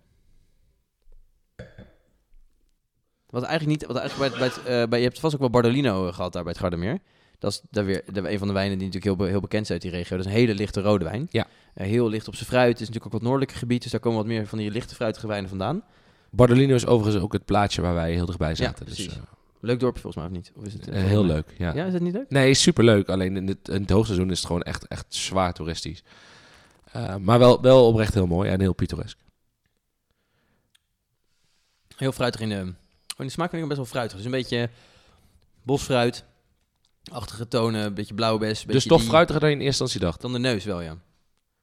Wat eigenlijk niet, wat eigenlijk bij, het- bij, het, eh, bij je hebt vast ook wel Bardolino eh, gehad daar bij het Gardermeer. Dat is daar weer een van de wijnen die natuurlijk heel, heel bekend zijn uit die regio. Dat is een hele lichte rode wijn. Ja. Eh, heel licht op zijn fruit. Het is natuurlijk ook wat noordelijke gebied, dus daar komen wat meer van die lichte fruitige wijnen vandaan. Bardolino is overigens ook het plaatje waar wij heel dichtbij zaten. dus, eh, Leuk dorpje volgens mij, of niet? Of is het, eh, heel leuk, ja. Ja, is het niet leuk? Nee, superleuk. Alleen in het, in het hoogseizoen is het gewoon echt, echt zwaar toeristisch. Maar wel, wel oprecht heel mooi en heel pittoresk. Heel fruitig in de, oh, in de smaak vind ik best wel fruitig. Dus een beetje bosfruit, achtige tonen, een beetje blauwbes. Dus toch die- fruitiger dan je in eerste instantie dacht. Dan de neus wel, ja.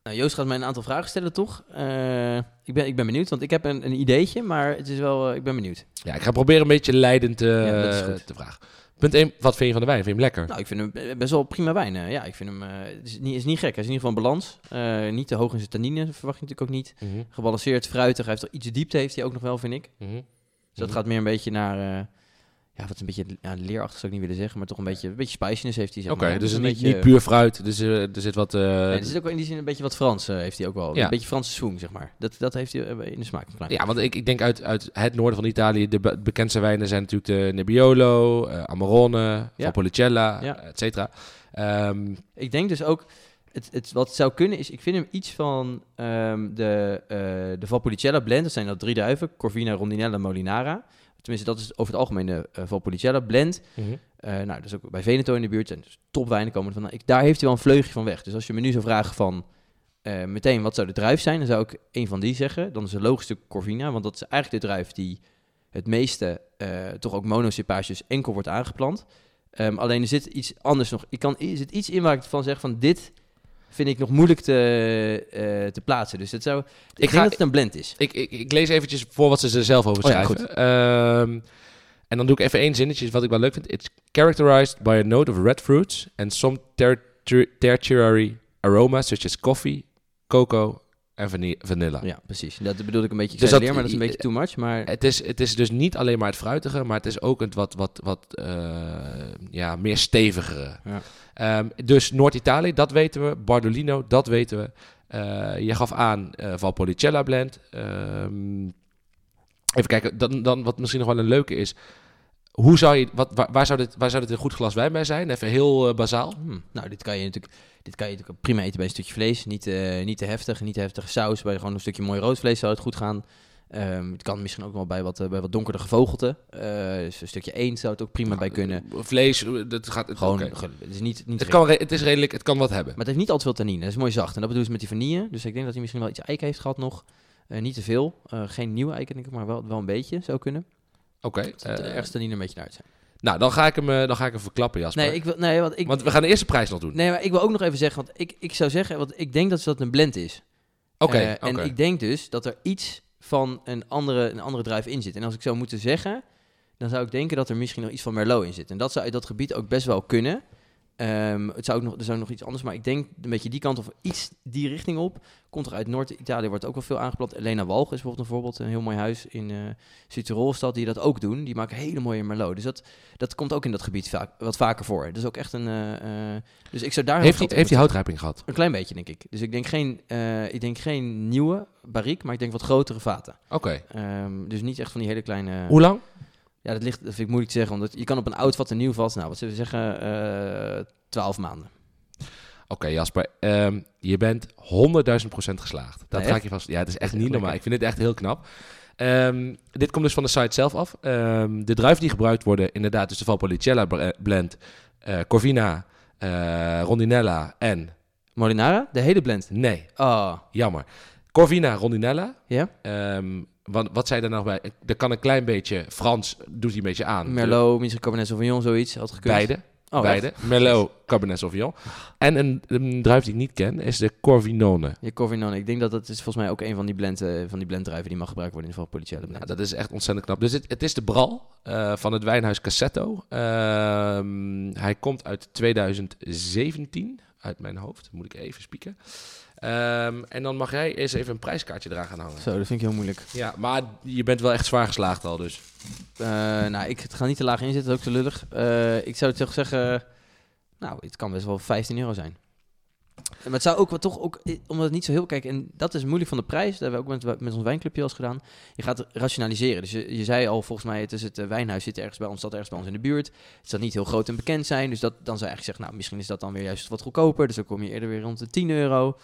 Nou, Joost gaat mij een aantal vragen stellen, toch? Eh, ik, ben, ik ben benieuwd, want ik heb een, een ideetje, maar het is wel, eh, ik ben benieuwd. Ja, ik ga proberen een beetje leidend Ja, goed. te vragen. Punt 1, wat vind je van de wijn? Vind je hem lekker? Nou, ik vind hem eh, best wel prima wijn. eh. ja, ik vind hem, eh, het is niet, is niet gek. Hij is in ieder geval een balans. Eh, niet te hoog in zijn tannine, verwacht je natuurlijk ook niet. Mhm, Gebalanceerd, fruitig. Hij heeft toch iets diepte, heeft hij ook nog wel, vind ik. mhm. Dus dat Mhm. gaat meer een beetje naar, eh, ja, wat een beetje ja, leerachtig zou ik niet willen zeggen, maar toch een beetje, een beetje spiciness heeft hij, zeg Oké, maar. dus een niet, beetje, niet puur fruit. Dus eh, er zit wat... eh, Nee, er zit ook wel in die zin een beetje wat Frans, eh, heeft hij ook wel. Ja. Een beetje Franse swing, zeg maar. Dat, dat heeft hij in de smaak. Ja, want ik, ik denk uit, uit het noorden van Italië, de be- bekendste wijnen zijn natuurlijk de Nebbiolo, eh Amarone, Ja. Valpolicella, Ja. et cetera. Ehm, Ik denk dus ook, het, het, wat zou kunnen is, ik vind hem iets van ehm, de, eh de Valpolicella blend. Dat zijn dat drie druiven, Corvina, Rondinella, Molinara. Tenminste, dat is over het algemeen de eh, Valpolicella blend. Eh, nou, dat is ook bij Veneto in de buurt. En dus topwijnen komen van. Ik, daar heeft hij wel een vleugje van weg. Dus als je me nu zou vragen van eh, meteen wat zou de druif zijn, dan zou ik een van die zeggen. Dan is het de Corvina, want dat is eigenlijk de druif die het meeste eh, toch ook monocepages enkel wordt aangeplant. Ehm, alleen er zit iets anders nog. Ik kan, er zit iets in waar ik van zeg van dit vind ik nog moeilijk te, eh, te plaatsen. Dus het zou, ik, denk ga- dat het een blend is. ik, ik, ik lees eventjes voor wat ze er zelf over Oh ja, schrijven. Ehm, en dan doe ik even één zinnetje wat ik wel leuk vind. It's characterized by a note of red fruits and some ter- ter- tertiary aromas such as coffee, cocoa en vani- vanilla. Ja, precies. Dat bedoel ik een beetje, ik Dus dat- leer, maar dat is een beetje too much. Maar Het is, het is dus niet alleen maar het fruitige, maar het is ook het wat, wat, wat eh, ja, meer stevigere. Ja. Ehm, dus Noord-Italië, dat weten we. Bardolino, dat weten we. Eh, je gaf aan eh Valpolicella blend. Ehm, even kijken, dan, dan wat misschien nog wel een leuke is. Hoe zou je, wat, waar, waar zou dit, waar zou dit een goed glas wijn bij zijn? Even heel eh, bazaal. Hmm, nou, dit kan je natuurlijk, dit kan je natuurlijk prima eten bij een stukje vlees. Niet, eh, niet te heftig, niet te heftige saus. Bij gewoon een stukje mooi rood vlees zou het goed gaan. Ehm, het kan misschien ook wel bij wat, eh, bij wat donkerder gevogelte. Dus een stukje eend zou het ook prima bij kunnen. Vlees, dat gaat... Gewoon, ge- het is niet, niet Het, kan, het is redelijk, het kan wat hebben. Maar het heeft niet al te veel tannine. Het is mooi zacht. En dat bedoel ze met die vanille. Dus ik denk dat hij misschien wel iets eiken heeft gehad nog. Niet te veel. Geen nieuwe eiken, denk ik, maar wel, wel een beetje zou kunnen. Oké. Dat het eh, ergste tannine een beetje uit zijn. nou, dan ga ik hem, eh, dan ga ik hem verklappen, Jasper. Nee, ik wil, nee, want ik, Want we gaan de eerste prijs nog doen. nee, maar ik wil ook nog even zeggen, want ik, ik zou zeggen, want ik denk dat dat een blend is. Oké, Eh, oké. En ik denk dus dat er iets van een andere, een andere druif in zit. En als ik zou moeten zeggen, dan zou ik denken dat er misschien nog iets van Merlot in zit. En dat zou uit dat gebied ook best wel kunnen. Ehm, het zou ook nog, er zou nog iets anders, maar ik denk een beetje die kant of iets die richting op. Komt er uit Noord-Italië, wordt ook wel veel aangeplant. Elena Walg is bijvoorbeeld een voorbeeld, een heel mooi huis in eh Zuid-Tirolstad die dat ook doen. Die maken hele mooie Merlot. Dus dat, dat komt ook in dat gebied vaak, wat vaker voor. Dat is ook echt een... eh, eh, dus ik zou daar... heeft, op heeft moeten- houtrijping gehad? een klein beetje, denk ik. Dus ik denk geen, ik denk geen nieuwe barrique, maar ik denk wat grotere vaten. Oké. Ehm, dus niet echt van die hele kleine... Hoe lang? Ja, dat, ligt, dat vind ik moeilijk te zeggen, omdat je kan op een oud vat een nieuw vat, nou, wat zullen we zeggen, eh 12 maanden. Oké, Jasper. ehm, je bent 100.000 procent geslaagd. Dat Nee, ga ik je vast... Ja, het is echt niet normaal. Ik vind dit echt heel knap. Ehm, dit komt dus van de site zelf af. Ehm, de druiven die gebruikt worden, inderdaad, dus de Valpolicella br- blend, eh, Corvina, eh, Rondinella en... Molinara, de hele blend. Nee, Oh, jammer. Corvina, Rondinella. ja? Wat, wat zei er nou bij? Er kan een klein beetje Frans, doet hij een beetje aan. Merlot, misschien Cabernet Sauvignon, zoiets, had gekund. Beide. Oh, beide. echt? Merlot, Cabernet Sauvignon. En een, een druif die ik niet ken is de Corvinone. Ja, Corvinone. Ik denk dat dat is volgens mij ook een van die, blend, eh, van die blenddruiven die mag gebruikt worden in de blend. Nou, dat is echt ontzettend knap. Dus het, het is de Bral eh, van het wijnhuis Cassetto. Ehm, hij komt uit 2017, uit mijn hoofd. Moet ik even spieken. Ehm, en dan mag jij eens even een prijskaartje eraan gaan hangen. Zo, dat vind ik heel moeilijk. Ja, maar je bent wel echt zwaar geslaagd al, dus. Eh, nou, ik ga niet te laag inzetten, dat is ook te lullig. Eh, ik zou toch zeggen, nou, het kan best wel 15 euro zijn. Maar het zou ook wel toch ook, eh, omdat het niet zo heel, kijk, en dat is moeilijk van de prijs. Dat hebben we ook met, met ons wijnclubje al eens gedaan. Je gaat rationaliseren. Dus je, je zei al, volgens mij, het is het wijnhuis zit ergens bij ons, dat ergens bij ons in de buurt. Het zal niet heel groot en bekend zijn. Dus dat, dan zou je eigenlijk zeggen, nou, misschien is dat dan weer juist wat goedkoper. Dus dan kom je eerder weer rond de 10 euro.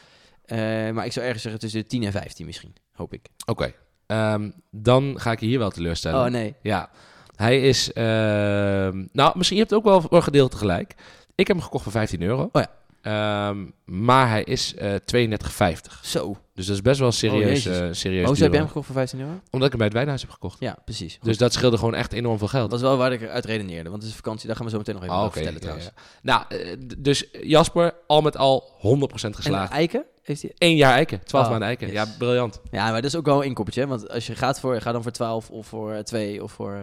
Eh, maar ik zou ergens zeggen tussen de 10 en 15 misschien, hoop ik. Oké. Ehm, dan ga ik je hier wel teleurstellen. Oh nee. Ja. Hij is... ehm, nou, misschien je hebt ook wel voor een gedeelte gelijk. Ik heb hem gekocht voor 15 euro. Oh ja. Ehm, maar hij is eh 32,50. Zo. Dus dat is best wel een serieus, Jezus. eh serieus Oh, zo heb jij duo. hem gekocht voor 15 euro? Omdat ik hem bij het wijnhuis heb gekocht. Ja, precies. Dus dat scheelde gewoon echt enorm veel geld. Dat was wel waar ik uit redeneerde, want het is vakantie. Daar gaan we zo meteen nog even Ah, over vertellen ja, trouwens. ja. Nou, eh, dus Jasper, al met al 100% En geslaagd. Eiken? Heeft hij... Eén jaar eiken, 12 Oh, maanden eiken. yes. Ja, briljant. Ja, maar dat is ook wel een inkoppertje. Want als je gaat voor, ga dan voor 12 of voor 2 of voor...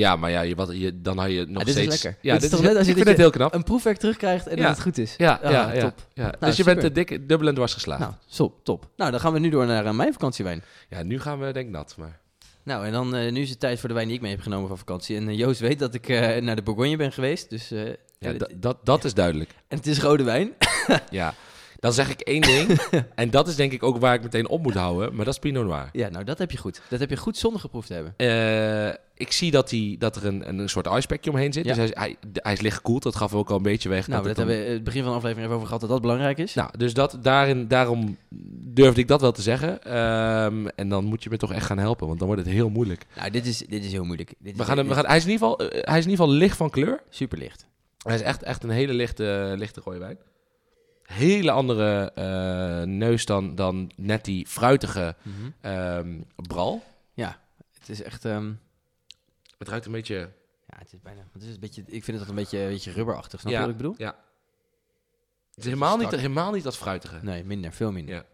Ja, maar ja, je, wat, je, dan had je nog dit is steeds... lekker. Ja, Dit dit is is, toch net als je ik vind het heel knap. een proefwerk terugkrijgt en Ja. dat het goed is. Ja, Ah, ja, ja, top. ja. dus je bent de dik, dubbel en dwars geslaagd. Nou, zo, top. Nou, dan gaan we nu door naar eh, mijn vakantiewijn. Ja, nu gaan we denk ik nat, maar... Nou, en dan eh, nu is het tijd voor de wijn die ik mee heb genomen van vakantie. En eh, Joost weet dat ik naar de Bourgogne ben geweest. Dus, Ja, dat, dat, dat is duidelijk. en het is rode wijn. Ja. Dan zeg ik één ding. en dat is denk ik ook waar ik meteen op moet houden. Maar dat is Pinot Noir. Ja, nou, dat heb je goed. Dat heb je goed zonder geproefd te hebben. Eh, ik zie dat, hij, dat er een, een soort icepackje omheen zit. Ja. Dus hij, is- hij, hij is licht gekoeld. Dat gaf ook al een beetje weg. Nou, dat hebben we het begin van de aflevering even over gehad dat dat belangrijk is. Nou, dus dat, daarin, daarom durfde ik dat wel te zeggen. Ehm, en dan moet je me toch echt gaan helpen, want dan wordt het heel moeilijk. Nou, dit is, dit is heel moeilijk. Dit We gaan, hem- we gaan, hij, is in ieder geval, eh, hij is in ieder geval licht van kleur. super licht. Hij is echt, echt een hele lichte, lichte rode wijn. Hele andere eh, neus dan, dan net die fruitige ehm, bral. Het is echt... ehm, Het ruikt een beetje... ja, het is bijna... Het is een beetje, ik vind het een beetje, een beetje rubberachtig. Snap je Ja. wat ik bedoel? Ja. Het is helemaal niet, helemaal niet dat fruitige. Nee, minder. Veel minder. Ja.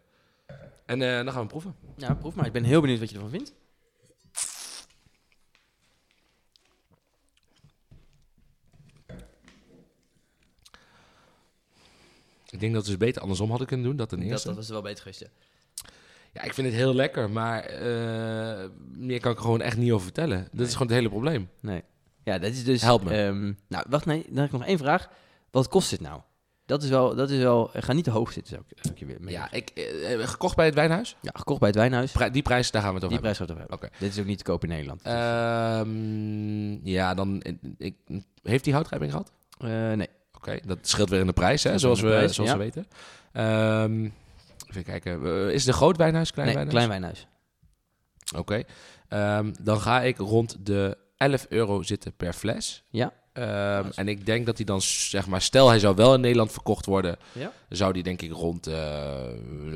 En eh, dan gaan we proeven. Ja, proef maar. Ik ben heel benieuwd wat je ervan vindt. Ik denk dat we het dus beter andersom hadden kunnen doen. Dat ten eerste. dat was wel beter geweest, ja. Ja, ik vind het heel lekker, maar eh, meer kan ik er gewoon echt niet over vertellen. Dat Nee. is gewoon het hele probleem. Nee. Ja, dat is dus... Help me. ehm, nou, wacht, nee. Dan heb ik nog één vraag. Wat kost dit nou? Dat is wel... Dat is wel eh, ga niet te hoog zitten, zou ik, zou ik je weer mee. Ja, ik, eh, gekocht bij het wijnhuis? ja, gekocht bij het wijnhuis. Pri- die prijs, daar gaan we het Die over prijs gaat het over hebben. Oké. Dit is ook niet te koop in Nederland. Ehm, ja, dan... eh, Ik, heeft die houtrijping gehad? eh, nee. Oké, dat scheelt weer in de prijs, hè, zoals, de we, prijs, zoals ja. we weten. Ehm, even kijken. Is het een groot wijnhuis, klein nee, wijnhuis? klein wijnhuis. Oké. Ehm, dan ga ik rond de 11 euro zitten per fles. Ja. Ehm, en ik denk dat hij dan, zeg maar, stel hij zou wel in Nederland verkocht worden, Ja. zou die denk ik rond eh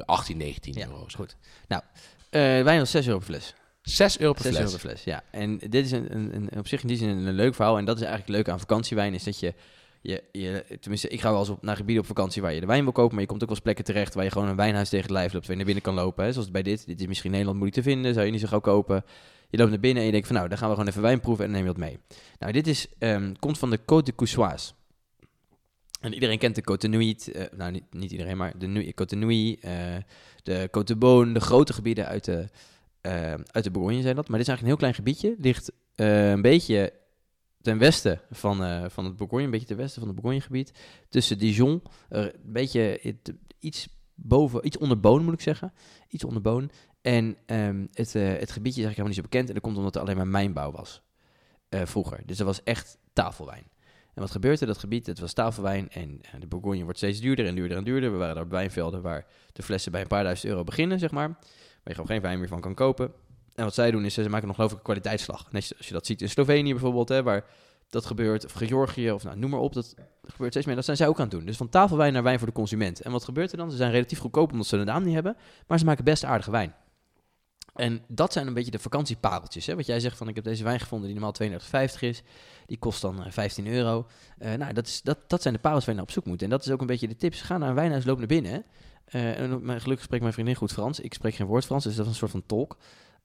18, 19 Ja, euro zijn. goed. Nou, eh wijn was 6 euro per fles. 6 euro per 6 fles. euro per fles, ja. En dit is een, een, een, op zich in die zin een, een leuk verhaal. En dat is eigenlijk leuk aan vakantiewijn, is dat je, je. Tenminste, ik ga wel eens op, naar gebieden op vakantie waar je de wijn wil kopen, maar je komt ook wel plekken terecht waar je gewoon een wijnhuis tegen het lijf loopt, waar je naar binnen kan lopen. Hè. Zoals bij dit. Dit is misschien Nederland moeilijk te vinden, zou je niet zo gauw kopen. Je loopt naar binnen en je denkt van nou, dan gaan we gewoon even wijn proeven en neem je wat mee. Nou, dit is, ehm, komt van de Côte de Coussoise. En iedereen kent de Côte de Nuit, eh, nou niet, niet iedereen, maar de Nu- Côte de Nuit, eh, de Côte de Beaune, de grote gebieden uit de, eh, uit de Bourgogne zijn dat. Maar dit is eigenlijk een heel klein gebiedje. Ligt eh, een beetje ten westen van, eh, van het Bourgogne, een beetje ten westen van het Bourgogne-gebied. Tussen Dijon, er een beetje iets boven, iets onder Boon moet ik zeggen. Iets onder Boon. En ehm, het, eh, het gebiedje is eigenlijk helemaal niet zo bekend. En dat komt omdat er alleen maar mijnbouw was eh, vroeger. Dus dat was echt tafelwijn. En wat gebeurde? Dat gebied, het was tafelwijn en de Bourgogne wordt steeds duurder en duurder en duurder. We waren daar op wijnvelden waar de flessen bij een paar duizend euro beginnen, zeg maar. Waar je gewoon geen wijn meer van kan kopen. En wat zij doen is, ze maken een kwaliteitsslag. Net als je dat ziet in Slovenië bijvoorbeeld, hè, waar dat gebeurt. Of Georgië, of nou, noem maar op. Dat gebeurt steeds meer. Dat zijn zij ook aan het doen. Dus van tafelwijn naar wijn voor de consument. En wat gebeurt er dan? Ze zijn relatief goedkoop omdat ze de naam niet hebben. Maar ze maken best aardige wijn. En dat zijn een beetje de vakantiepareltjes. Hè? Wat jij zegt van, ik heb deze wijn gevonden die normaal 32,50 is. Die kost dan eh, 15 euro. Eh, nou, dat, is, dat, dat zijn de parels waar je naar op zoek moet. En dat is ook een beetje de tips. Ga naar een wijnhuis, loop naar binnen. Eh, en mijn, gelukkig spreekt mijn vriendin goed Frans. Ik spreek geen woord Frans, dus dat is een soort van tolk.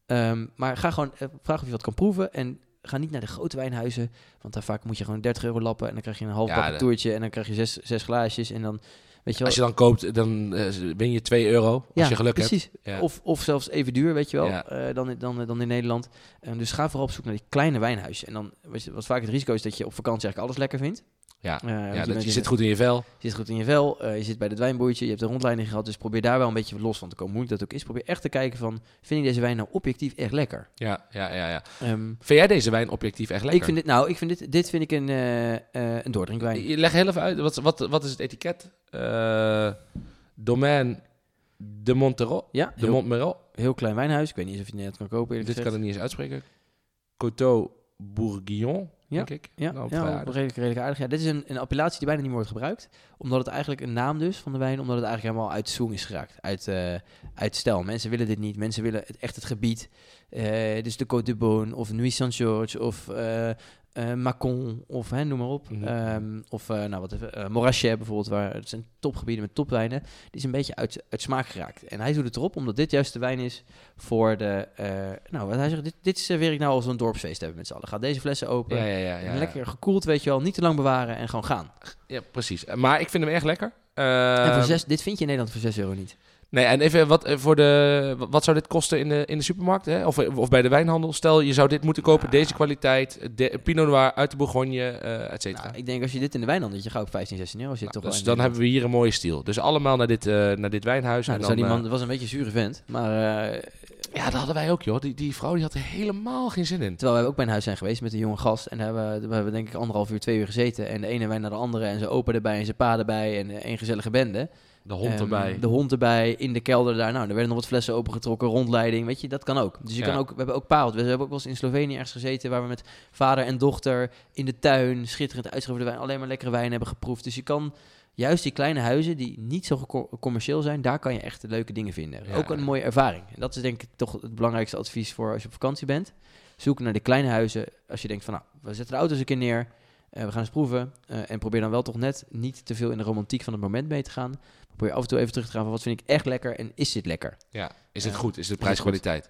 Ehm, maar ga gewoon, eh, vraag of je wat kan proeven. En ga niet naar de grote wijnhuizen. Want daar vaak moet je gewoon 30 euro lappen. En dan krijg je een half Ja, de- toertje. En dan krijg je zes, zes glaasjes. En dan Weet je wel? Als je dan koopt, dan eh, win je 2 euro als je geluk precies. hebt. Ja. Of, of zelfs even duur, weet je wel, Ja. eh, dan, in- dan, dan in Nederland. En dus ga vooral op zoek naar die kleine wijnhuisjes. En dan, wat vaak het risico is dat je op vakantie eigenlijk alles lekker vindt. Ja. Ja, je dat, je zit goed in je vel. Je zit goed in je vel, eh, je zit bij het wijnboertje, je hebt een rondleiding gehad, dus probeer daar wel een beetje los van te komen. Hoe moeilijk dat ook is, probeer echt te kijken van, vind ik deze wijn nou objectief echt lekker? Ja, ja, ja, ja. Ehm, Vind jij deze wijn objectief echt lekker? ik vind dit, nou, ik vind dit, dit vind ik een, eh een doordrinkwijn. Je Leg heel even uit, wat, wat, wat is het etiket? Domaine de Montero. Ja, De heel, heel klein wijnhuis. Ik weet niet eens of je het net kan kopen. Dit kan ik niet eens uitspreken. Coteau Bourguignon, Ja, denk ik. Ja, Nou, ja redelijk, redelijk aardig. Ja, dit is een, een appellatie die bijna niet meer wordt gebruikt. Omdat het eigenlijk een naam dus van de wijn, omdat het eigenlijk helemaal uit swing is geraakt. Uit, eh uit stijl. Mensen willen dit niet. Mensen willen het, echt het gebied. Eh, dus de Côte de Beaune of Nuit Saint-Georges of eh eh, Macon of hè, noem maar op. Mhm. Ehm, of eh, nou, wat even, eh, Morachet bijvoorbeeld, waar het zijn topgebieden met topwijnen. Die is een beetje uit, uit smaak geraakt. En hij doet het erop omdat dit juist de wijn is voor de... nou, wat hij zegt, dit, dit serveer ik nou als we een dorpsfeest hebben met z'n allen. Ga deze flessen open. Ja, ja, ja. ja, lekker gekoeld, weet je wel. Niet te lang bewaren en gewoon gaan. Ja, precies. Maar ik vind hem erg lekker. en voor Ehm, zes, dit vind je in Nederland voor 6 euro niet. Nee, en even wat eh, voor de. Wat zou dit kosten in de, in de supermarkt? Hè? Of, of bij de wijnhandel? Stel, je zou dit moeten kopen, deze kwaliteit, de, Pinot Noir uit de Bourgogne, eh et cetera. Nou, ik denk als je dit in de wijnhandel, je gaat ook 15, 16 euro. Zit Nou, toch dus dan hebben we hier een mooie stiel. Dus allemaal naar dit, eh, naar dit wijnhuis. Nou, en dan die man, eh, dat was een beetje een zure vent. Maar eh, ja, dat hadden wij ook, joh. Die, die vrouw die had er helemaal geen zin in. terwijl wij ook bij een huis zijn geweest met een jonge gast. En hebben we, we hebben denk ik anderhalf uur, twee uur gezeten. En de ene wijn naar de andere. En zijn opa erbij en zijn pa erbij. En eh, één gezellige bende. De hond Ehm, erbij. De hond erbij, in de kelder daar. Nou, er werden nog wat flessen opengetrokken, rondleiding. Weet je, dat kan ook. Dus je Ja. kan ook, we hebben ook pareld. We hebben ook wel eens in Slovenië ergens gezeten... waar we met vader en dochter in de tuin... schitterend uitgevoerde wijn, alleen maar lekkere wijn hebben geproefd. Dus je kan juist die kleine huizen die niet zo commerciëel zijn... daar kan je echt leuke dingen vinden. Ja. Ook een mooie ervaring. En dat is denk ik toch het belangrijkste advies voor als je op vakantie bent. Zoek naar de kleine huizen. Als je denkt van, nou, we zetten de auto's een keer neer... eh, we gaan eens proeven. eh, en probeer dan wel toch net niet te veel in de romantiek van het moment mee te gaan. Probeer af en toe even terug te gaan van wat vind ik echt lekker en is dit lekker? Ja. Is het goed? Is het prijs-kwaliteit?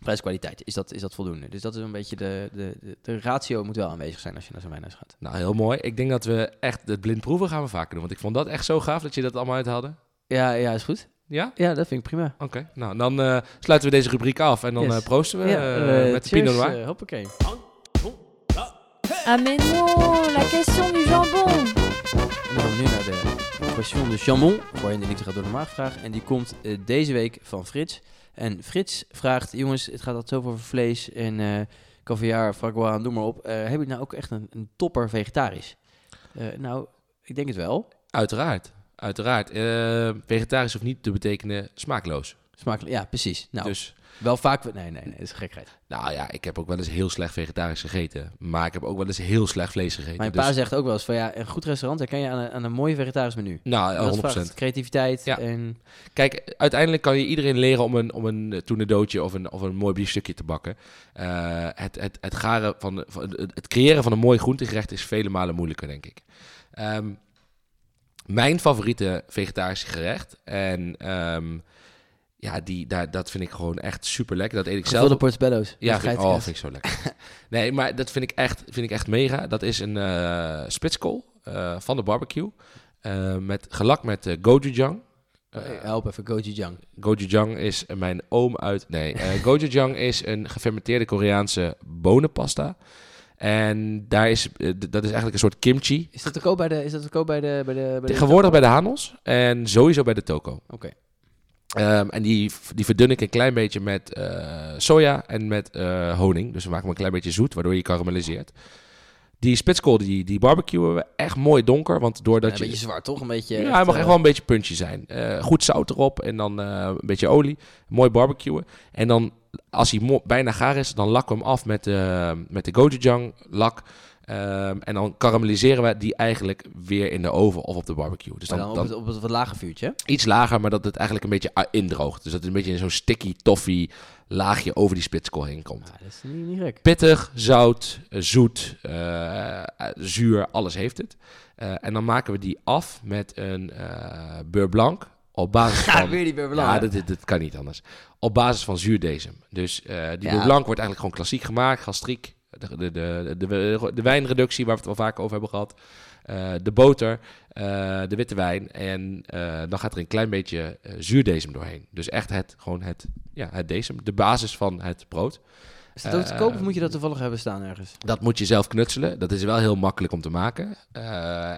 Prijs-kwaliteit, is dat, is dat voldoende? Dus dat is een beetje de, de, de, de ratio moet wel aanwezig zijn als je naar zo'n wijnhuis gaat. Nou, heel mooi. Ik denk dat we echt het blind proeven gaan we vaker doen. Want ik vond dat echt zo gaaf dat je dat allemaal uithaalde. Ja, ja, is goed. Ja? Ja, dat vind ik prima. Oké. Nou, dan eh, sluiten we deze rubriek af. En dan Yes. eh, proosten we ja, eh, met de Pinot Noir. hoppakee. Ah mais non, la question du jambon. En dan gaan we nu naar de question de jambon, waarin de liefde gaat door de maagvraag. En die komt eh, deze week van Frits. En Frits vraagt, jongens, het gaat altijd zoveel over vlees en eh caviar, fragois, noem maar op. Eh heb je nou ook echt een, een topper vegetarisch? Nou, ik denk het wel. Uiteraard. Uiteraard. Vegetarisch hoeft niet te betekenen smaakloos. Smakelijk, ja, precies. Nou, Dus, wel vaak... Nee, nee, nee, dat is gekheid. nou ja, ik heb ook wel eens heel slecht vegetarisch gegeten. Maar ik heb ook wel eens heel slecht vlees gegeten. Mijn dus, pa zegt ook wel eens van, ja, een goed restaurant herken je aan een, aan een mooi vegetarisch menu. Nou, Dat 100%. vraagt creativiteit Ja. en... Kijk, uiteindelijk kan je iedereen leren om een, om een tournedootje of een, of een mooi biefstukje te bakken. Eh, het, het, het, garen van, van, het het creëren van een mooi groentegerecht is vele malen moeilijker, denk ik. Ehm, mijn favoriete vegetarische gerecht, en ehm, ja, die, daar, dat vind ik gewoon echt super lekker. Dat eet ik zelf. Gevulde portobello's. Ja, vind, oh, vind ik zo lekker. nee, maar dat vind ik echt, vind ik echt mega. Dat is een eh spitskool eh, van de barbecue. eh, met, gelakt met gochujang. Help even, gochujang. gochujang is mijn oom uit... Nee, gochujang is een gefermenteerde Koreaanse bonenpasta. En daar is, dat is eigenlijk een soort kimchi. Is dat te koop bij de... Is dat te koop bij de... Bij de, bij de Tegenwoordig bij de Hanos en sowieso bij de Toko. Oké. Ehm, en die, die verdun ik een klein beetje met eh, soja en met eh, honing. Dus we maken hem een klein beetje zoet, waardoor je karamelliseert. Die spitskool, die, die barbecuen we echt mooi donker. Want doordat Ja, je... een beetje zwart, toch? Een beetje... Ja, echt, hij mag eh, echt wel een beetje puntje zijn. Eh, goed zout erop en dan eh, een beetje olie. Mooi barbecuen. En dan, als hij bijna gaar is, dan lakken we hem af met, eh, met de gochujang lak. Ehm, en dan karamelliseren we die eigenlijk weer in de oven of op de barbecue. Dus dan, op, het, op het wat lage vuurtje, iets lager, maar dat het eigenlijk een beetje ah, indroogt. Dus dat het een beetje in zo'n sticky, toffee laagje over die spitskool heen komt. Dat is niet, niet gek. Pittig, zout, eh, zoet, eh, eh, zuur, alles heeft het. En dan maken we die af met een eh beurre blanc op basis Ja, van... weer die beurre Ja, blanc. dat, dat, dat kan niet anders. Op basis van zuurdesem. Dus die Ja. beurre blanc wordt eigenlijk gewoon klassiek gemaakt, gastriek. De, de, de, de, de wijnreductie, waar we het wel vaak over hebben gehad. eh, de boter, eh, de witte wijn. En eh, dan gaat er een klein beetje zuurdesem doorheen. Dus echt het, gewoon het, ja, het desem, de basis van het brood. Is dat ook te koop of moet je dat toevallig hebben staan ergens? Dat moet je zelf knutselen. Dat is wel heel makkelijk om te maken.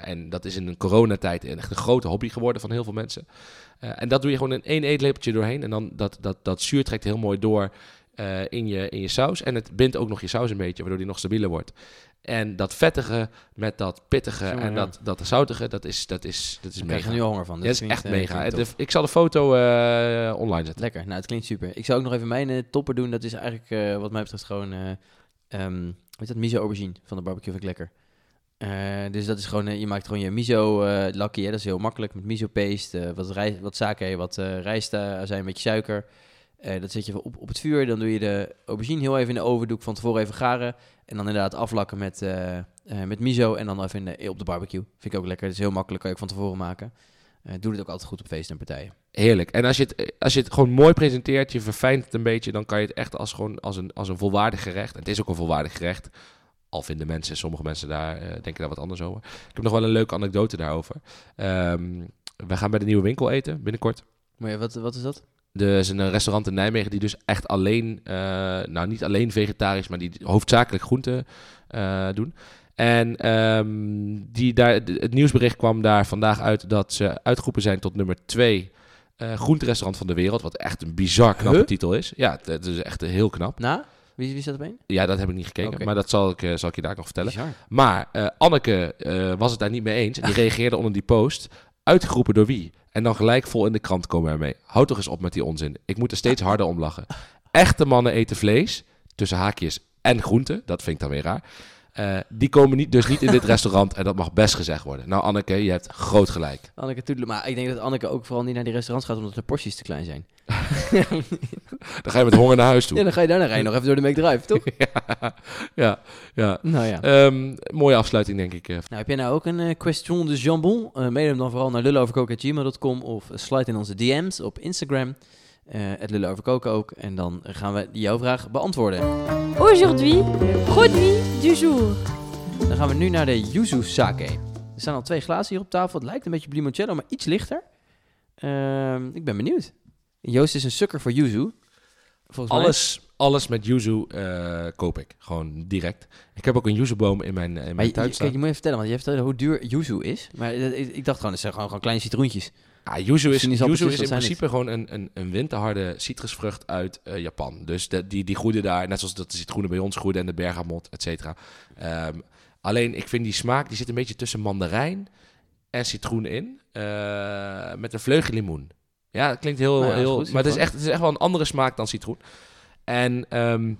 En dat is in een coronatijd echt een grote hobby geworden van heel veel mensen. En dat doe je gewoon in één eetlepeltje doorheen. En dan dat, dat, dat zuur trekt heel mooi door eh, in, je, in je saus. En het bindt ook nog je saus een beetje, waardoor die nog stabieler wordt. En dat vettige met dat pittige en dat, dat zoutige, dat is, dat is, dat is Ik krijg mega. er nu honger van. Ja, dat is echt eh, mega. De- ik zal de foto eh, online zetten. Lekker, nou het klinkt super. Ik zou ook nog even mijn topper doen. Dat is eigenlijk wat mij betreft gewoon, weet je dat, miso aubergine van de barbecue vind ik lekker. Dus dat is gewoon, je maakt gewoon je miso lakkie, hè, dat is heel makkelijk met miso paste, wat, rij, wat sake, wat eh rijstazijn, een beetje suiker. Eh, dat zet je op, op het vuur, dan doe je de aubergine heel even in de oven, doe ik van tevoren even garen. En dan inderdaad aflakken met, eh, met miso en dan even in de, op de barbecue. Vind ik ook lekker, dat is heel makkelijk, kan je ook van tevoren maken. Doe het ook altijd goed op feesten en partijen. Heerlijk. En als je, het, als je het gewoon mooi presenteert, je verfijnt het een beetje, dan kan je het echt als, gewoon als, een, als een volwaardig gerecht. En het is ook een volwaardig gerecht. Al vinden mensen, sommige mensen daar, denken daar wat anders over. Ik heb nog wel een leuke anekdote daarover. Ehm, we gaan bij de nieuwe winkel eten binnenkort. Maar ja, wat, wat is dat? Er is een restaurant in Nijmegen die dus echt alleen, eh, nou niet alleen vegetarisch, maar die hoofdzakelijk groenten eh, doen. En ehm, die daar, het nieuwsbericht kwam daar vandaag uit dat ze uitgeroepen zijn tot nummer twee eh groenterestaurant van de wereld. Wat echt een bizar knappe Huh? titel is. Ja, het, het is echt heel knap. Na? Wie, wie staat op één? Ja, dat heb ik niet gekeken, maar dat zal ik, eh, zal ik je daar nog vertellen. Bizar. Maar eh, Anneke eh, was het daar niet mee eens. En die reageerde onder die post. Uitgeroepen door wie? En dan gelijk vol in de krant komen ermee. Houd toch eens op met die onzin. Ik moet er steeds harder om lachen. Echte mannen eten vlees. Tussen haakjes en groenten. Dat vind ik dan weer raar. Eh, die komen niet, dus niet in dit restaurant. En dat mag best gezegd worden. Nou, Anneke, je hebt groot gelijk. Anneke Toedelen. Maar ik denk dat Anneke ook vooral niet naar die restaurants gaat omdat de porties te klein zijn. Dan ga je met honger naar huis toe. Ja, dan ga je daarna rijden nog even door de McDrive, toch? ja, ja. nou ja. Ehm, mooie afsluiting, denk ik. eh. Nou, heb jij nou ook een eh, question de jambon? Mail hem dan vooral naar lulloverkoken.gmail.com of slide in onze DM's op Instagram. Eh het lulloverkoken ook. En dan gaan we jouw vraag beantwoorden. Aujourd'hui, produit du jour. Dan gaan we nu naar de yuzu sake. Er staan al twee glazen hier op tafel. Het lijkt een beetje op limoncello, maar iets lichter. Ehm, ik ben benieuwd. Joost is een sukker voor yuzu. Volgens mij. Alles, alles met yuzu eh, koop ik. Gewoon direct. Ik heb ook een yuzuboom in mijn, in mijn je, tuin je- staan. kijk, je moet even vertellen, want je hebt verteld hoe duur yuzu is. Maar eh, ik, ik dacht gewoon, het zijn gewoon, gewoon kleine citroentjes. Ah, yuzu is, yuzu is in zijn principe gewoon een, een, een winterharde citrusvrucht uit eh, Japan. Dus de, die, die groeiden daar, net zoals dat de citroenen bij ons groeiden en de bergamot, et cetera. Ehm, alleen, ik vind die smaak, die zit een beetje tussen mandarijn en citroen in. eh, met een vleugje limoen. Ja, dat klinkt heel... Nou ja, heel goed, maar het is, echt, het is echt wel een andere smaak dan citroen. En ehm,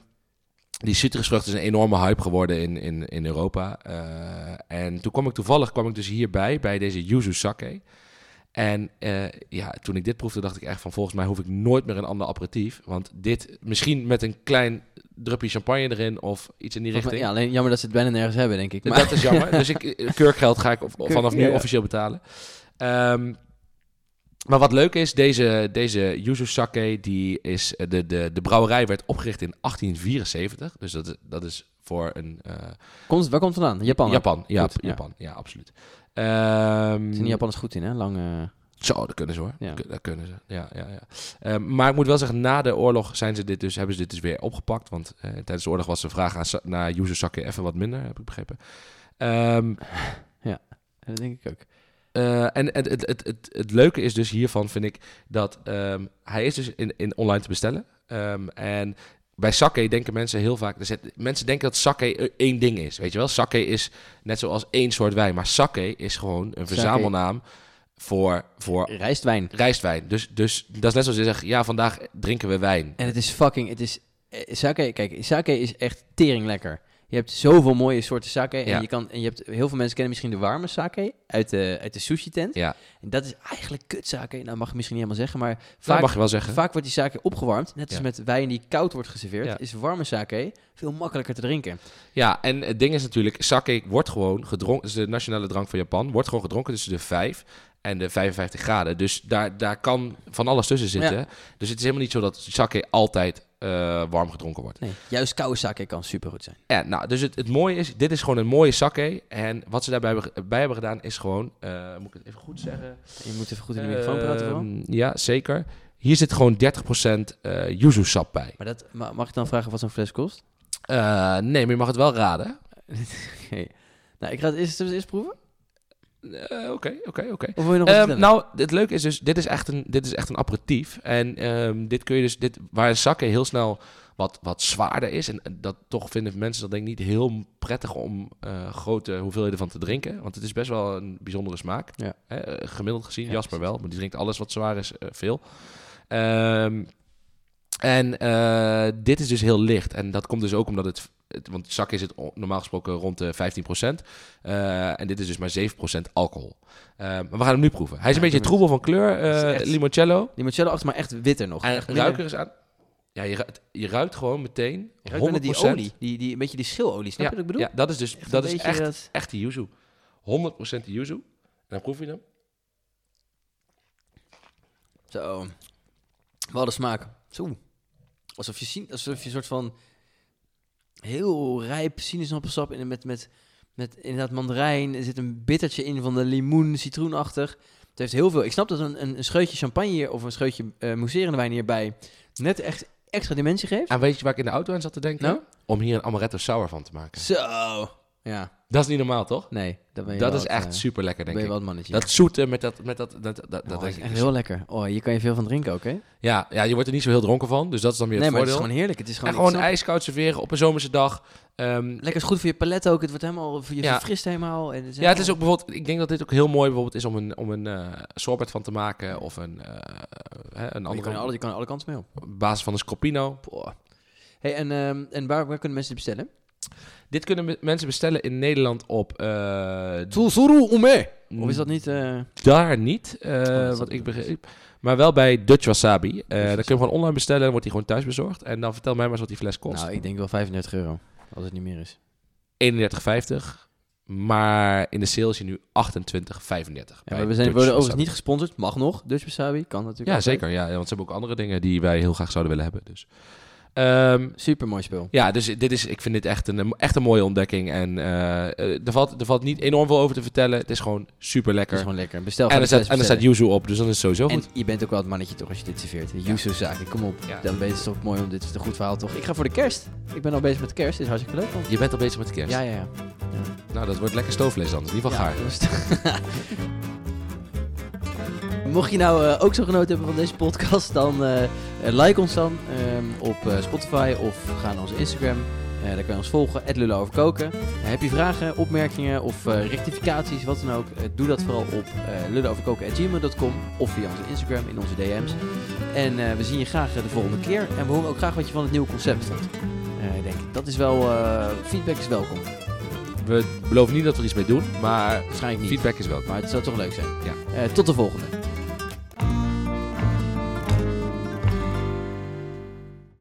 die citrusvrucht is een enorme hype geworden in, in, in Europa. Eh, en toen kwam ik toevallig kwam ik dus hierbij, bij deze yuzu sake. En eh, ja, toen ik dit proefde, dacht ik echt van volgens mij hoef ik nooit meer een ander aperitief. Want dit, misschien met een klein drupje champagne erin of iets in die Volgens mij- richting. Ja, alleen jammer dat ze het bijna nergens hebben, denk ik. Maar, Dat is jammer. dus ik, eh, keurgeld ga ik vanaf nu officieel betalen. Ehm, maar wat leuk is, deze, deze yuzu sake, die is, eh, de, de, de brouwerij werd opgericht in 1874. Dus dat is, dat is voor een... komt, waar komt het vandaan? Japan. Japan, ja, Goed, ja. Japan, ja, absoluut. Ehm, Zijn de Japanners goed in, hè? Lang... eh, Zo, dat kunnen ze hoor. Ja. Dat kunnen ze. Ja, ja, ja. Ehm, maar ik moet wel zeggen, na de oorlog zijn ze dit dus, hebben ze dit dus weer opgepakt. Want eh, tijdens de oorlog was de vraag aan, naar sake even wat minder, heb ik begrepen. Ehm, dat denk ik ook. eh, en het, het, het, het, het leuke is dus hiervan, vind ik, dat hij is dus in, in online te bestellen. En bij sake denken mensen heel vaak... zit- mensen denken dat sake eh, één ding is, weet je wel? Sake is net zoals één soort wijn. Maar sake is gewoon een verzamelnaam voor, voor Rijstwijn. rijstwijn. Dus, dus dat is net zoals je zegt, ja, vandaag drinken we wijn. En het is fucking... Het is, eh, sake, kijk, sake is echt tering lekker. Je hebt zoveel mooie soorten sake. En, Ja. je kan, en je hebt, heel veel mensen kennen misschien de warme sake uit de, uit de sushi-tent. Ja, En dat is eigenlijk kut sake. Nou, mag ik misschien niet helemaal zeggen, maar dat vaak, mag je wel zeggen. vaak wordt die sake opgewarmd. Net als Ja. met wijn die koud wordt geserveerd, Ja. is warme sake veel makkelijker te drinken. Ja, en het ding is natuurlijk, sake wordt gewoon gedronken, is de nationale drank van Japan, wordt gewoon gedronken tussen de 5 en de 55 graden. Dus daar, daar kan van alles tussen zitten. Dus het is helemaal niet zo dat sake altijd eh, warm gedronken wordt. Nee, juist koude sake kan supergoed zijn. Ja, nou, dus het, het mooie is, dit is gewoon een mooie sake. En wat ze daarbij hebben, bij hebben gedaan is gewoon, eh, moet ik het even goed zeggen? Je moet even goed in de microfoon praten vooral. Ja, zeker. Hier zit gewoon 30% eh yuzu sap bij. Maar dat, ma- mag ik dan vragen wat zo'n fles kost? Eh, nee, maar je mag het wel raden. Nou, ik ga het eerst, eerst proeven. Eh, Oké, oké, oké. Ehm, nou, het leuke is dus, dit is echt een, dit is echt een aperitief. En ehm, dit kun je dus, dit, waar sake heel snel wat, wat zwaarder is. En dat toch vinden mensen dat denk ik niet heel prettig om eh, grote hoeveelheden van te drinken. Want het is best wel een bijzondere smaak. Ja. Hè, eh, gemiddeld gezien, Ja, Jasper wel. Maar die drinkt alles wat zwaar is, veel. Ehm, en eh, dit is dus heel licht. En dat komt dus ook omdat het... het want sake is het normaal gesproken rond de 15%. Eh, en dit is dus maar 7% alcohol. Eh, maar we gaan hem nu proeven. Hij is Ja, een beetje troebel van kleur, is echt- limoncello. Limoncello achter, maar echt witter nog. En echt ruik er eens aan. Ja, je ruikt, je ruikt gewoon meteen 100%. Je ruikt die olie. Die, die, een beetje die schilolie. Snap Ja, je wat ik bedoel? ja, dat is dus Echt dat is echt, dat- echt die yuzu. 100% die yuzu. En dan proef je hem. Zo. Wat een smaak. Zo. Alsof je, zien, alsof je een soort van heel rijp sinaasappelsap in met, met, met inderdaad mandarijn. Er zit een bittertje in van de limoen, citroenachtig. Het heeft heel veel. Ik snap dat een, een, een scheutje champagne hier, of een scheutje eh mousserende wijn hierbij net echt extra dimensie geeft. En weet je waar ik in de auto aan zat te denken? Nou? Om hier een amaretto sour van te maken. Zo. Ja. Dat is niet normaal, toch? Nee. Dat, ben je Dat wel is echt eh, super lekker, ben denk je ik. wel het mannetje. Dat zoete met dat, met dat, dat, dat, dat Oh, dat is echt is- heel lekker. Oh, hier kan je veel van drinken ook, hè? Ja, ja, je wordt er niet zo heel dronken van, dus dat is dan weer Nee, het maar het is voordeel. gewoon heerlijk. Het is gewoon, en ik gewoon snap- ijskoud serveren op een zomerse dag. Ehm, Lekker is goed voor je palet ook. Het wordt helemaal, voor je Ja. verfrist helemaal. En ja, het is ook bijvoorbeeld, ik denk dat dit ook heel mooi bijvoorbeeld is om een, om een eh, sorbet van te maken of een, eh, hè, een Je andere kan, alle, je kan alle kanten mee op. op basis van een scroppino. Boah. Hey, en ehm, en waar, waar kunnen mensen dit bestellen? Dit kunnen me- mensen bestellen in Nederland op eh, Tulsuru Ume. Of is dat niet... eh, daar niet, eh, zal wat ik begreep. Maar wel bij Dutch Wasabi. Eh dan kun je gewoon online bestellen, dan wordt hij gewoon thuis bezorgd. En dan vertel mij maar eens wat die fles kost. Nou, ik denk wel 35 euro. Als het niet meer is. 31,50. Maar in de sale is hij nu 28,35. Ja, maar we zijn, Dutch worden overigens niet gesponsord. Mag nog. Dutch Wasabi. Kan natuurlijk Ja, altijd. zeker. Ja, want ze hebben ook andere dingen die wij heel graag zouden willen hebben. Dus. Ehm, Super mooi speel. ja, dus dit is, ik vind dit echt een, echt een mooie ontdekking. En eh, eh, er, valt, er valt niet enorm veel over te vertellen. Het is gewoon super Het lekker. is gewoon lekker. Bestel En er, staat, en er staat yuzu op, dus dan is het sowieso En goed. je bent ook wel het mannetje toch als je dit serveert. De yuzu zaken. Kom op. Ja. Dan ben je het toch mooi om dit is een goed verhaal toch. Ik ga voor de kerst. Ik ben al bezig met de kerst. Dit is hartstikke leuk. Je bent al bezig met de kerst. Ja, ja, ja. Nou, dat wordt lekker stoofvlees dan. In ieder geval gaar. is- Mocht je nou eh, ook zo genoten hebben van deze podcast, dan eh, eh, like ons dan ehm, op eh, Spotify of ga naar onze Instagram. Eh, daar kan je ons volgen, Lullen over koken. Eh, heb je vragen, opmerkingen of eh, rectificaties, wat dan ook, eh, doe dat vooral op lullenoverkoken.gmail.com of via onze Instagram in onze DM's. En eh, we zien je graag eh, de volgende keer. En we horen ook graag wat je van het nieuwe concept vond. Eh, ik denk, dat is wel, eh, feedback is welkom. We beloven niet dat we er iets mee doen, maar Waarschijnlijk niet, feedback is welkom. maar het zou toch leuk zijn. Ja. Eh, tot de volgende.